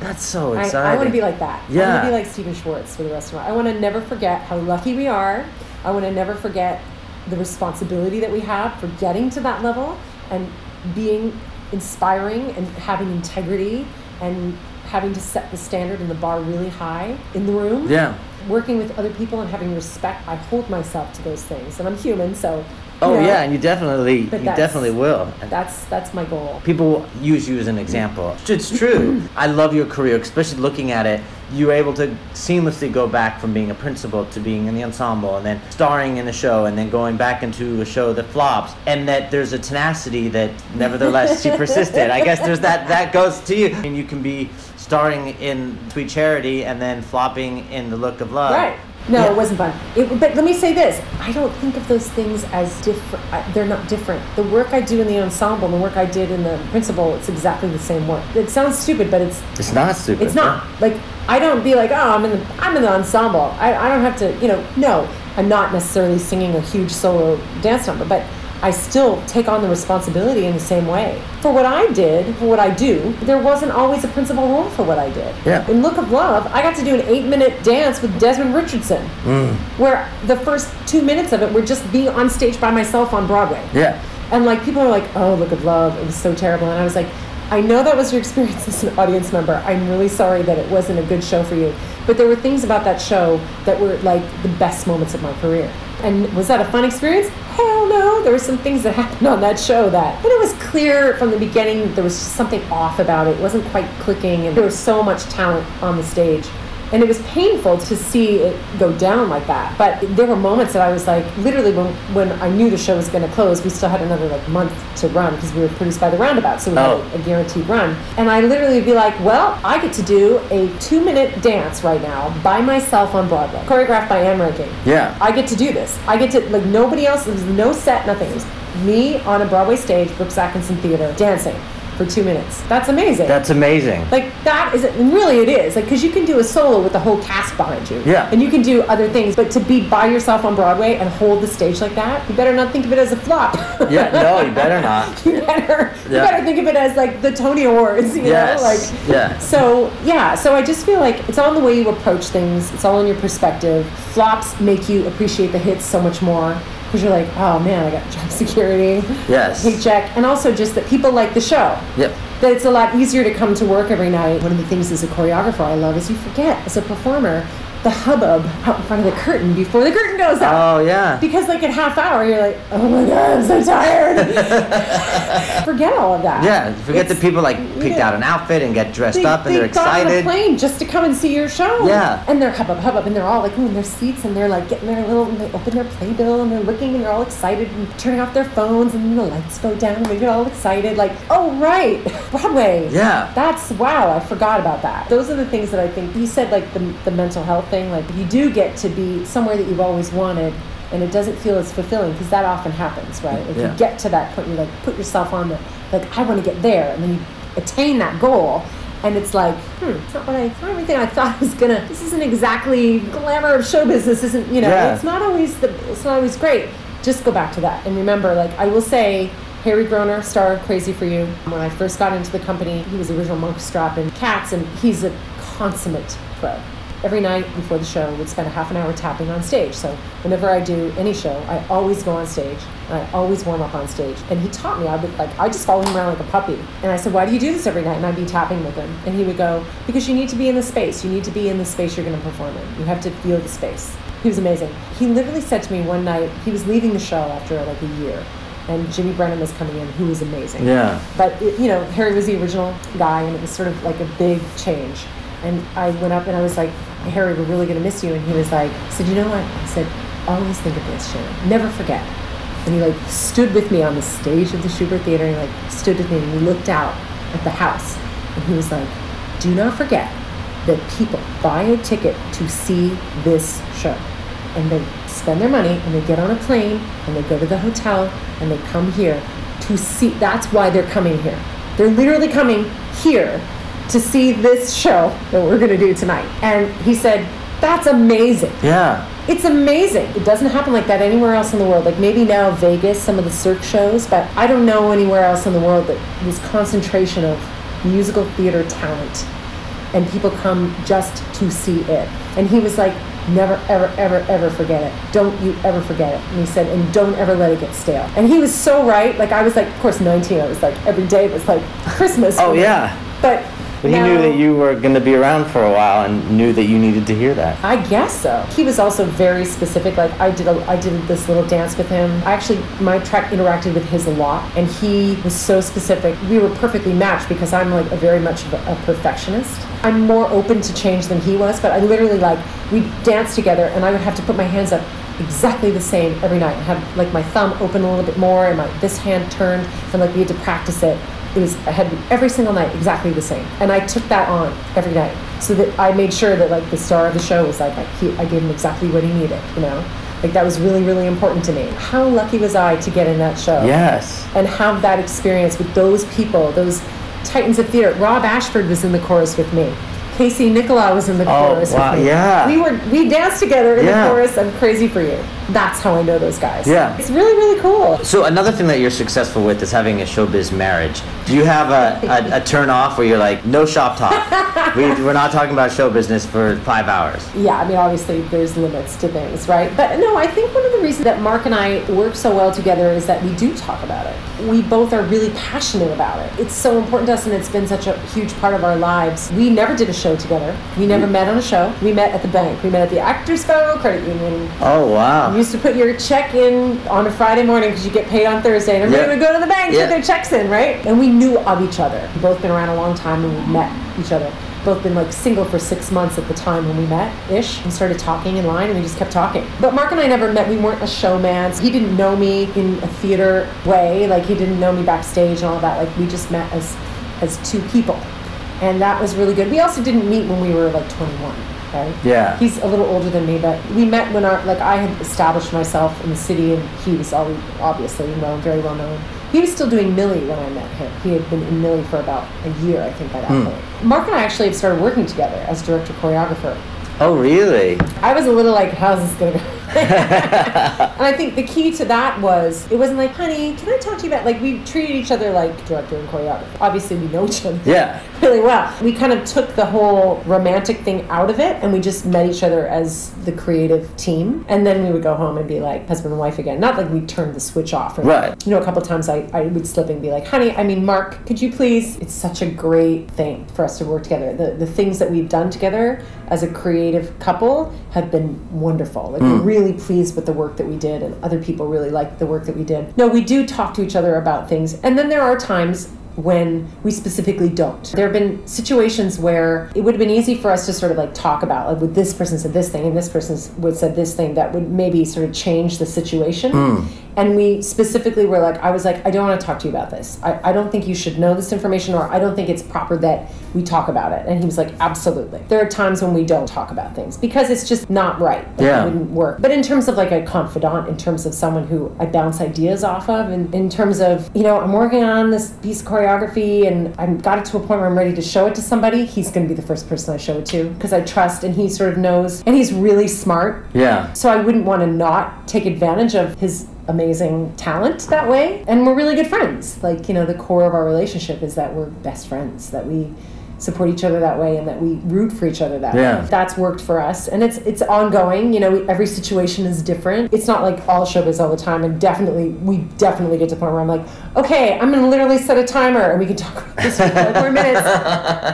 That's so I, exciting. I want to be like that. Yeah. I want to be like Stephen Schwartz for the rest of my. Life. I want to never forget how lucky we are. I want to never forget the responsibility that we have for getting to that level and being inspiring and having integrity and having to set the standard and the bar really high in the room. Yeah. Working with other people and having respect. I hold myself to those things, and I'm human, so. Oh know, yeah, and you definitely, you definitely will. That's that's my goal. People use you as an example. It's true. I love your career, especially looking at it. You were able to seamlessly go back from being a principal to being in the ensemble, and then starring in a show, and then going back into a show that flops. And that there's a tenacity that, nevertheless, she persisted. I guess there's that. That goes to you, and you can be starring in Sweet Charity and then flopping in The Look of Love. Right. No, Yeah. it wasn't fun. It, but let me say this: I don't think of those things as different. Uh, they're not different. The work I do in the ensemble, the work I did in the principal, it's exactly the same work. It sounds stupid, but it's It's not stupid. it's not. Like I don't be like, oh, I'm in the I'm in the ensemble. I, I don't have to, you know. No, I'm not necessarily singing a huge solo dance number, but I still take on the responsibility in the same way. For what I did, for what I do, there wasn't always a principal role for what I did. Yeah. In Look of Love, I got to do an eight minute dance with Desmond Richardson, Mm. where the first two minutes of it were just being on stage by myself on Broadway. Yeah. And like people are like, "Oh, Look of Love, it was so terrible," and I was like, "I know that was your experience as an audience member. I'm really sorry that it wasn't a good show for you, but there were things about that show that were like the best moments of my career." And was that a fun experience? Hell no. There were some things that happened on that show that, but it was clear from the beginning there was something off about it. It wasn't quite clicking, and there was so much talent on the stage. And it was painful to see it go down like that. But there were moments that I was like, literally, when, when I knew the show was going to close, we still had another like month to run because we were produced by the Roundabout, so we Oh. had a, a guaranteed run. And I literally would be like, well, I get to do a two minute dance right now by myself on Broadway, choreographed by Ann Reinking. Yeah. I get to do this. I get to like nobody else. There was no set, nothing. It was me on a Broadway stage, Brooks Atkinson Theater, dancing for two minutes. That's amazing. That's amazing. like that is and really it is like because you can do a solo with the whole cast behind you. Yeah. And you can do other things, but to be by yourself on Broadway and hold the stage like that, you better not think of it as a flop. Yeah, no, you better not. you better Yeah. you better think of it as like the Tony Awards. You Yes. know, like Yeah. so yeah, so I just feel like it's all in the way you approach things. It's all in your perspective. Flops make you appreciate the hits so much more because you're like, oh man, I got job security, Yes. paycheck, and also just that people like the show. Yep. That it's a lot easier to come to work every night. One of the things as a choreographer I love is you forget as a performer the hubbub out in front of the curtain before the curtain goes up. Oh yeah. Because like at half hour you're like, oh my god, I'm so tired. Forget all of that. Yeah. Forget the It's- people like picked yeah. out an outfit and get dressed they, up and they they're got on a plane just to come and see your show. Yeah. And they're hubbub, hubbub, and they're all like in their seats and they're like getting their little, and they open their playbill and they're looking and they're all excited and turning off their phones and the lights go down and they get all excited like, oh right, Broadway. Yeah. That's wow, I forgot about that. Those are the things that I think you said like the, the mental health thing, like you do get to be somewhere that you've always wanted and it doesn't feel as fulfilling because that often happens, right? if Yeah. you get to that point, you like put yourself on the like I want to get there and then you attain that goal and it's like, hmm, it's not what I, it's not everything I thought was gonna. This isn't exactly glamour of show business. Isn't you know? Yeah. It's not always the. It's not always great. Just go back to that and remember. Like I will say, Harry Groner, star of Crazy for You. When I first got into the company, he was the original Munkustrap in Cats, and he's a consummate pro. Every night before the show, would spend a half an hour tapping on stage. So whenever I do any show, I always go on stage and I always warm up on stage. And he taught me. I would like I just follow him around like a puppy. And I said, "Why do you do this every night?" And I'd be tapping with him, and he would go, "Because you need to be in the space. You need to be in the space you're going to perform in. You have to feel the space." He was amazing. He literally said to me one night, he was leaving the show after like a year, and Jimmy Brennan was coming in, who was amazing. Yeah. But it, you know, Harry was the original guy, and it was sort of like a big change. And I went up and I was like, Harry, we're really gonna miss you. And he was like, said, you know what? I said, always think of this, Sharon. Never forget. And he like stood with me on the stage of the Shubert Theater. And he like stood with me and he looked out at the house. And he was like, do not forget that people buy a ticket to see this show. And they spend their money and they get on a plane and they go to the hotel and they come here to see. That's why they're coming here. They're literally coming here to see this show that we're going to do tonight. And he said, That's amazing. Yeah. It's amazing. It doesn't happen like that anywhere else in the world. Like maybe now Vegas, some of the Cirque shows, but I don't know anywhere else in the world that this concentration of musical theater talent and people come just to see it. And he was like, never, ever, ever, ever forget it. Don't you ever forget it. And he said, and don't ever let it get stale. And he was so right. Like I was like, of course, 19. I was like, every day was like Christmas. Oh yeah. But But he now- knew that you were going to be around for a while and knew that you needed to hear that. I guess so. He was also very specific. Like I did, a, I did this little dance with him. I actually, my track interacted with his a lot, and he was so specific. We were perfectly matched because I'm like a very much of a, a perfectionist. I'm more open to change than he was, but I literally like we danced together, and I would have to put my hands up exactly the same every night. I had like my thumb open a little bit more, and my this hand turned, and like we had to practice it it was I had every single night exactly the same, and I took that on every night so that I made sure that like the star of the show was like, like he, I gave him exactly what he needed, you know, like that was really really important to me. How lucky was I to get in that show Yes. and have that experience with those people, those titans of theater. Rob Ashford was in the chorus with me. Casey Nicholaw was in the Oh, chorus. wow, with me. yeah. We were we danced together in Yeah. the chorus. I'm crazy for you. That's how I know those guys. Yeah. It's really really cool. So another thing that you're successful with is having a showbiz marriage. Do you have a, a, a turn off where you're like, no shop talk? we, we're not talking about show business for five hours. Yeah, I mean, obviously there's limits to things, right? But no, I think one of the reasons that Mark and I work so well together is that we do talk about it. We both are really passionate about it. It's so important to us, and it's been such a huge part of our lives. We never did a show together. We never mm. met on a show. We met at the bank. We met at the Actors Federal Credit Union. Oh wow. Used to put your check in on a Friday morning because you get paid on Thursday, and everybody Yeah. would go to the bank to Yeah. put their checks in, right? And we knew of each other. We've both been around a long time, and we met each other. Both been like single for six months at the time when we met ish. We started talking in line, and we just kept talking. But Mark and I never met. We weren't a showman. He didn't know me in a theater way. Like he didn't know me backstage and all that. Like we just met as as two people, and that was really good. We also didn't meet when we were like 21. Right? Yeah. He's a little older than me, but we met when our like I had established myself in the city, and he was already obviously well, very well known. He was still doing Millie when I met him. He had been in Millie for about a year, I think, by that hmm. point. Mark and I actually have started working together as director choreographer. Oh really? I was a little like, how's this gonna go? and I think the key to that was it wasn't like, honey, can I talk to you about like we treated each other like director and choreographer. Obviously, we know each other Yeah. really well. We kind of took the whole romantic thing out of it and we just met each other as the creative team. And then we would go home and be like husband and wife again. Not like we turned the switch off. Or, Right. You know, a couple times I, I would slip and be like, honey, I mean, Mark, could you please? It's such a great thing for us to work together. The, the things that we've done together as a creative couple have been wonderful. Like, hmm. we're really pleased with the work that we did, and other people really liked the work that we did. No, we do talk to each other about things. And then there are times when we specifically don't. There have been situations where it would have been easy for us to sort of like talk about, like, would this person said this thing and this person would said this thing that would maybe sort of change the situation. Hmm. And we specifically were like, I was like, I don't want to talk to you about this. I, I don't think you should know this information, or I don't think it's proper that we talk about it. And he was like, absolutely. There are times when we don't talk about things because it's just not right. Yeah. It wouldn't work. But in terms of like a confidant, in terms of someone who I bounce ideas off of, and in terms of, you know, I'm working on this piece of choreography and I've got it to a point where I'm ready to show it to somebody, he's going to be the first person I show it to because I trust and he sort of knows and he's really smart. Yeah. So I wouldn't want to not take advantage of his amazing talent that way. And we're really good friends. Like, you know, the core of our relationship is that we're best friends, that we support each other that way and that we root for each other that Yeah. way. That's worked for us. And it's it's ongoing, you know, we, every situation is different. It's not like all showbiz all the time and definitely we definitely get to the point where I'm like, okay, I'm gonna literally set a timer and we can talk about this for four minutes.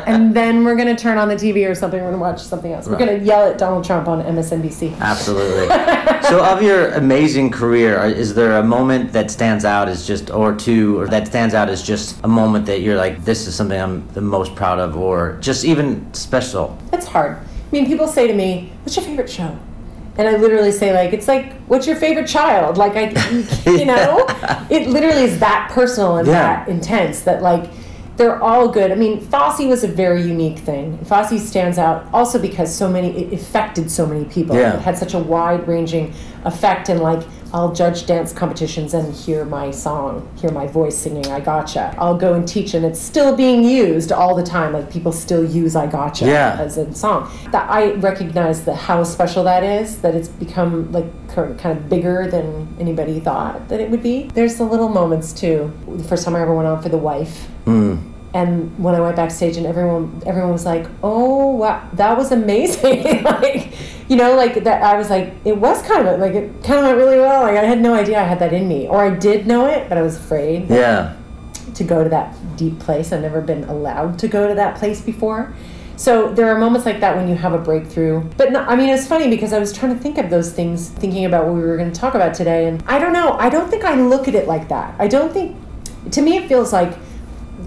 And then we're gonna turn on the TV or something, we're gonna watch something else. We're gonna yell at Donald Trump on MSNBC. Absolutely. so, of your amazing career, is there a moment that stands out as just, or two, or that stands out as just a moment that you're like, this is something I'm the most proud of, or just even special? It's hard. I mean, people say to me, "What's your favorite show?" And I literally say, like, it's like, "What's your favorite child?" Like, I, you know, it literally is that personal and Yeah. that intense that like they're all good. I mean, Fosse was a very unique thing. Fosse stands out also because so many it affected so many people. Yeah. It had such a wide ranging effect and like I'll judge dance competitions and hear my song, hear my voice singing I Gotcha. I'll go and teach and it's still being used all the time. Like people still use I Gotcha Yeah. as a song. That I recognize the how special that is, that it's become like kind of bigger than anybody thought that it would be. There's the little moments too. The first time I ever went on for the wife. Hmm. And when I went backstage, and everyone, everyone was like, "Oh wow, that was amazing!" like, you know, like that. I was like, it was kind of like it kind of went really well. Like I had no idea I had that in me, or I did know it, but I was afraid Yeah. to go to that deep place. I've never been allowed to go to that place before. So there are moments like that when you have a breakthrough. But no, I mean, it's funny because I was trying to think of those things, thinking about what we were going to talk about today. And I don't know. I don't think I look at it like that. I don't think, to me, it feels like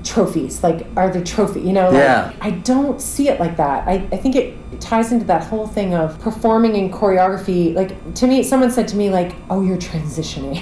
trophies. Like, are the trophy, you know? Like, Yeah. I don't see it like that. I, I think it ties into that whole thing of performing in choreography. Like, to me, someone said to me, like, oh, you're transitioning.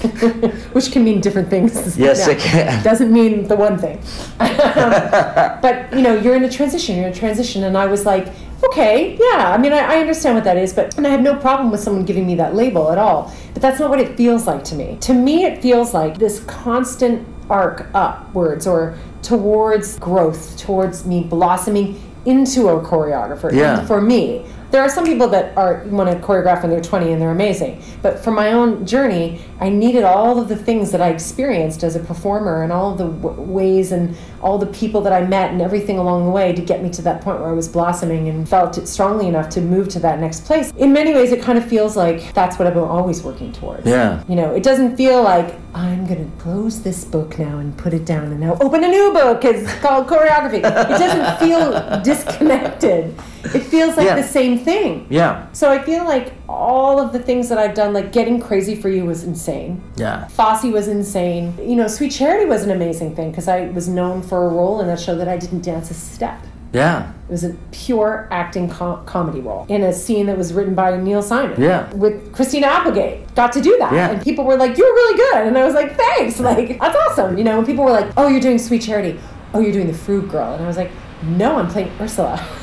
Which can mean different things. Yes, it can. doesn't mean the one thing. Um, but you know, you're in a transition. You're in a transition, and I was like, okay, yeah. I mean, I, I understand what that is, but and I have no problem with someone giving me that label at all. But that's not what it feels like to me. To me, it feels like this constant arc upwards or towards growth, towards me blossoming into a choreographer. Yeah. For me, there are some people that are want to choreograph when they're 20 and they're amazing. But for my own journey, I needed all of the things that I experienced as a performer and all of the w- ways and all the people that I met and everything along the way to get me to that point where I was blossoming and felt it strongly enough to move to that next place. In many ways, it kind of feels like that's what I've been always working towards. Yeah. You know, it doesn't feel like I'm going to close this book now and put it down and now open a new book. It's called choreography. It doesn't feel disconnected. It feels like Yeah. the same thing. Yeah. So I feel like all of the things that I've done, like getting crazy for you was insane. Yeah. Fosse was insane. You know, Sweet Charity was an amazing thing because I was known for a role in that show that I didn't dance a step. Yeah. It was a pure acting com- comedy role in a scene that was written by Neil Simon. Yeah. With Christina Applegate. Got to do that. Yeah. And people were like, You're really good. And I was like, Thanks. Like, that's awesome. You know, and people were like, Oh, you're doing Sweet Charity. Oh, you're doing the Frug Girl. And I was like, No, I'm playing Ursula.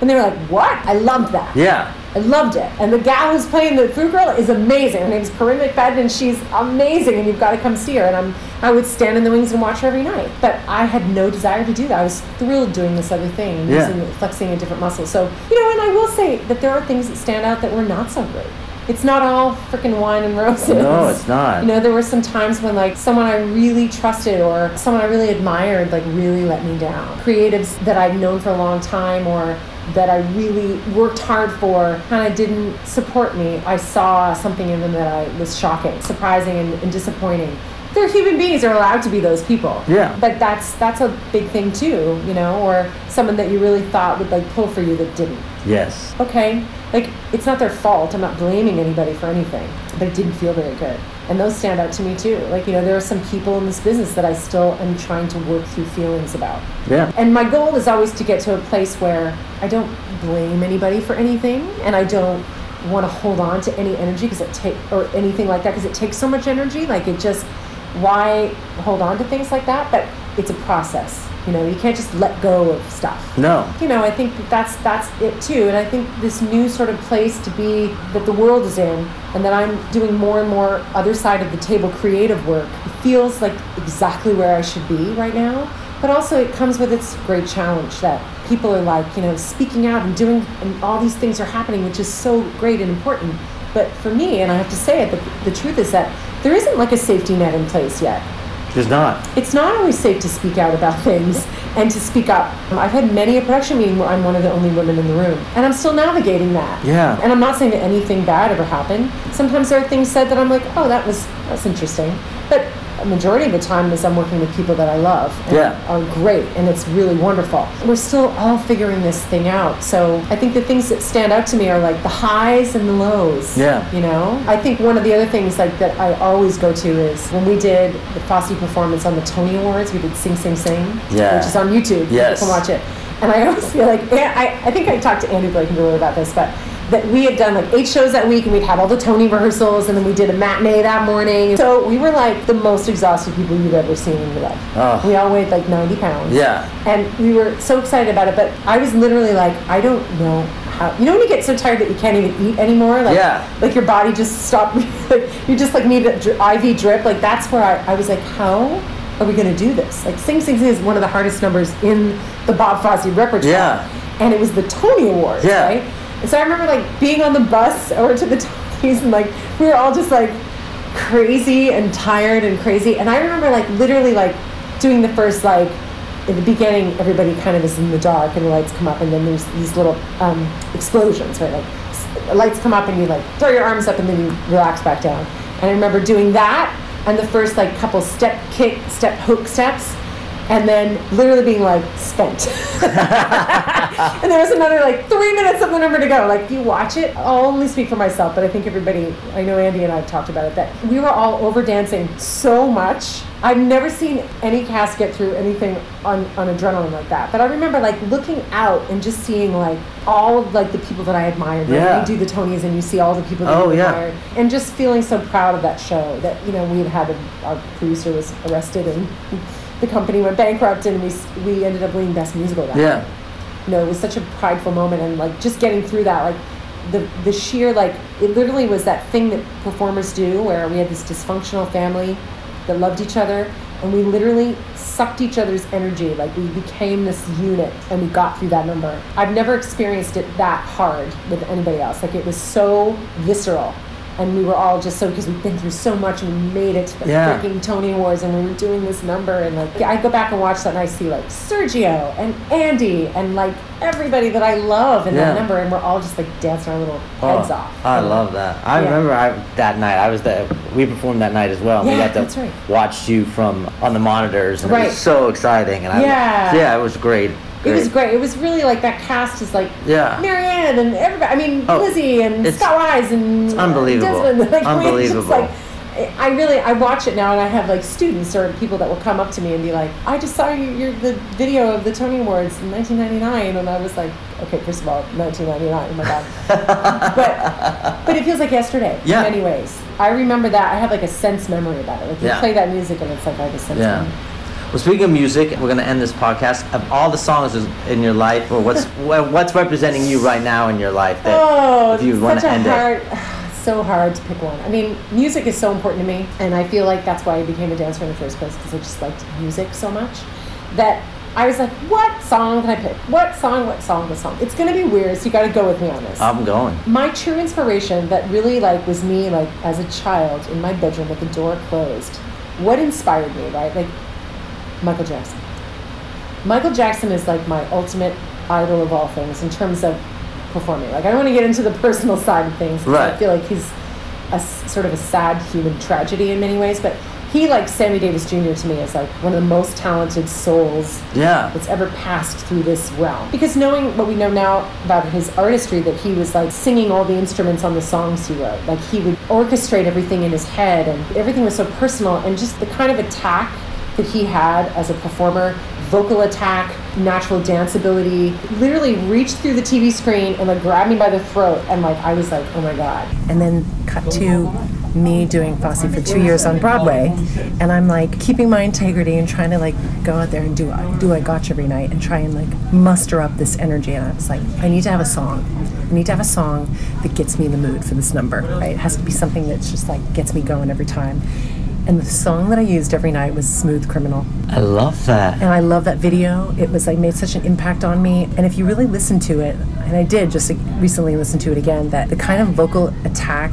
And they were like, What? I loved that. Yeah. I loved it. And the gal who's playing the food girl is amazing. Her name's Corinne McFadden, and she's amazing. And you've got to come see her. And I'm, I would stand in the wings and watch her every night. But I had no desire to do that. I was thrilled doing this other thing Yeah. using, flexing a different muscle. So you know, and I will say that there are things that stand out that were not so great. It's not all freaking wine and roses. No, it's not. You know, there were some times when like someone I really trusted or someone I really admired like really let me down. Creatives that I'd known for a long time or that I really worked hard for kind of didn't support me. I saw something in them that I was shocking, surprising, and, and disappointing. They're human beings; they're allowed to be those people. Yeah. But that's that's a big thing too, you know, or someone that you really thought would like pull for you that didn't Yes. okay like it's not their fault i'm not blaming anybody for anything but it didn't feel very good and those stand out to me too like you know there are some people in this business that i still am trying to work through feelings about Yeah. and my goal is always to get to a place where i don't blame anybody for anything and i don't want to hold on to any energy because it take or anything like that because it takes so much energy like it just why hold on to things like that but it's a process you know you can't just let go of stuff No. you know, I think that's that's it too, and I think this new sort of place to be that the world is in, and that I'm doing more and more other side of the table creative work. It feels like exactly where I should be right now, but also it comes with its great challenge that people are like, you know, speaking out and doing, and all these things are happening, which is so great and important. But for me, and I have to say it, the, the truth is that there isn't like a safety net in place yet There's not. it's not always safe to speak out about things and to speak up. I've had many a production meeting where I'm one of the only women in the room, and I'm still navigating that. Yeah. And I'm not saying that anything bad ever happened. Sometimes there are things said that I'm like, oh, that was that's interesting, but a majority of the time is I'm working with people that I love and Yeah. are great, and it's really wonderful. We're still all figuring this thing out. So I think the things that stand out to me are like the highs and the lows. Yeah. You know, I think one of the other things like that I always go to is when we did the Fosse performance on the Tony Awards, we did Sing Sing Sing, Yeah. which is on YouTube. Yes. You can watch it. And I always feel like, yeah, I, I think I talked to Andy Blankenbuehler about this, but that we had done like eight shows that week and we'd have all the Tony rehearsals and then we did a matinee that morning. So we were like the most exhausted people you've ever seen in your life. Oh. We all weighed like 90 pounds. Yeah. And we were so excited about it, but I was literally like, I don't know how. You know when you get so tired that you can't even eat anymore? Like, Yeah. Like your body just stopped. like you just like need an IV drip. Like that's where I, I was like, how are we going to do this? Like Sing Sing Sing is one of the hardest numbers in the Bob Fosse repertoire. Yeah. And it was the Tony Awards, Yeah. right? So I remember like being on the bus over to the Tonys and like we were all just like crazy and tired and crazy. And I remember like literally like doing the first like in the beginning everybody kind of is in the dark and the lights come up and then there's these little um, explosions right? Like lights come up and you like throw your arms up and then you relax back down. And i remember doing that and the first like couple step kick step hook steps and then literally being like spent. And there was another like three minutes of the number to go. Like you watch it i'll only speak for myself but i think everybody i know andy and i talked about it that we were all over dancing so much. I've never seen any cast get through anything on, on adrenaline like that. But i remember like looking out and just seeing like all of like the people that i admired. When Yeah. they do the tonys and you see all the people that Oh, you yeah. and just feeling so proud of that show that you know we had had a, our producer was arrested and the company went bankrupt and we we ended up winning best musical that Yeah. you know, it was such a prideful moment and like just getting through that, like the the sheer like it literally was that thing that performers do where we had this dysfunctional family that loved each other and we literally sucked each other's energy. Like we became this unit and we got through that number. I've never experienced it that hard with anybody else. Like it was so visceral. And we were all just so because we've been through so much and we made it to the Yeah. freaking Tony Awards and we were doing this number and like I go back and watch that and I see like Sergio and Andy and like everybody that I love in Yeah. that number and we're all just like dancing our little heads Oh, off. I love that. I Yeah. remember I that night. I was there. We performed that night as well. and we Yeah, got to that's right. watch you from on the monitors, and it Right. was so exciting. And I, Yeah. yeah, it was great. It was great. It was really like that cast is like Yeah. Mary Ann and everybody. I mean, Oh, Lizzie and it's Scott Wise and uh, unbelievable. Desmond. Like, I mean, it's just Unbelievable. like, I really I watch it now and I have like students or people that will come up to me and be like, I just saw you your the video of the Tony Awards in 1999 and I was like, okay, first of all, 1999. Oh my god. but but it feels like yesterday Yeah. in many ways. I remember that. I have like a sense memory about it. Like you Yeah. play that music and it's like I have a sense Yeah. memory. Well, speaking of music, we're gonna end this podcast. Of all the songs in your life, or what's what's representing you right now in your life that Oh, if you want to end hard, it? so hard to pick one. I mean, music is so important to me, and I feel like that's why I became a dancer in the first place because I just liked music so much that I was like, what song can I pick? What song? What song? What song? It's gonna be weird, so you got to go with me on this. I'm going. my true inspiration that really like was me like as a child in my bedroom with the door closed. What inspired me, right? Like Michael Jackson. Michael Jackson is like my ultimate idol of all things in terms of performing. Like I don't want to get into the personal side of things. 'cause I feel like he's a sort of a sad human tragedy in many ways, but he like Sammy Davis Jr. to me is like one of the most talented souls Yeah. that's ever passed through this realm. Because knowing what we know now about his artistry, that he was like singing all the instruments on the songs he wrote. Like he would orchestrate everything in his head, and everything was so personal, and just the kind of attack that he had as a performer vocal attack, natural dance ability, literally reached through the TV screen and like grabbed me by the throat, and like I was like, oh my god. And then cut to me doing Fosse for two years on Broadway, and I'm like keeping my integrity and trying to like go out there and do do I gotcha every night and try and like muster up this energy. And I was like, I need to have a song. I need to have a song that gets me in the mood for this number. Right? It has to be something that's just like gets me going every time. And the song that I used every night was "Smooth Criminal." I love that. and I love that video. It was like made such an impact on me. And if you really listen to it, and I did just recently listen to it again, that the kind of vocal attack,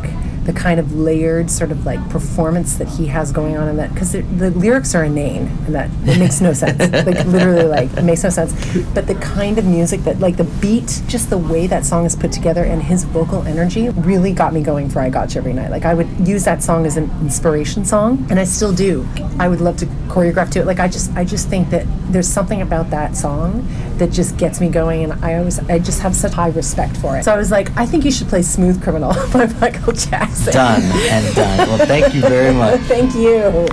the kind of layered sort of like performance that he has going on in that, because the lyrics are inane, and that it makes no sense. Like literally, like it makes no sense. But the kind of music that, like the beat, just the way that song is put together, and his vocal energy really got me going for I gotcha Every Night. Like I would use that song as an inspiration song, and I still do. I would love to choreograph to it. Like I just, I just think that there's something about that song that just gets me going, and I always, I just have such high respect for it. So I was like, I think you should play "Smooth Criminal" by Michael Jackson. Done and done. Well, thank you very much. Thank you.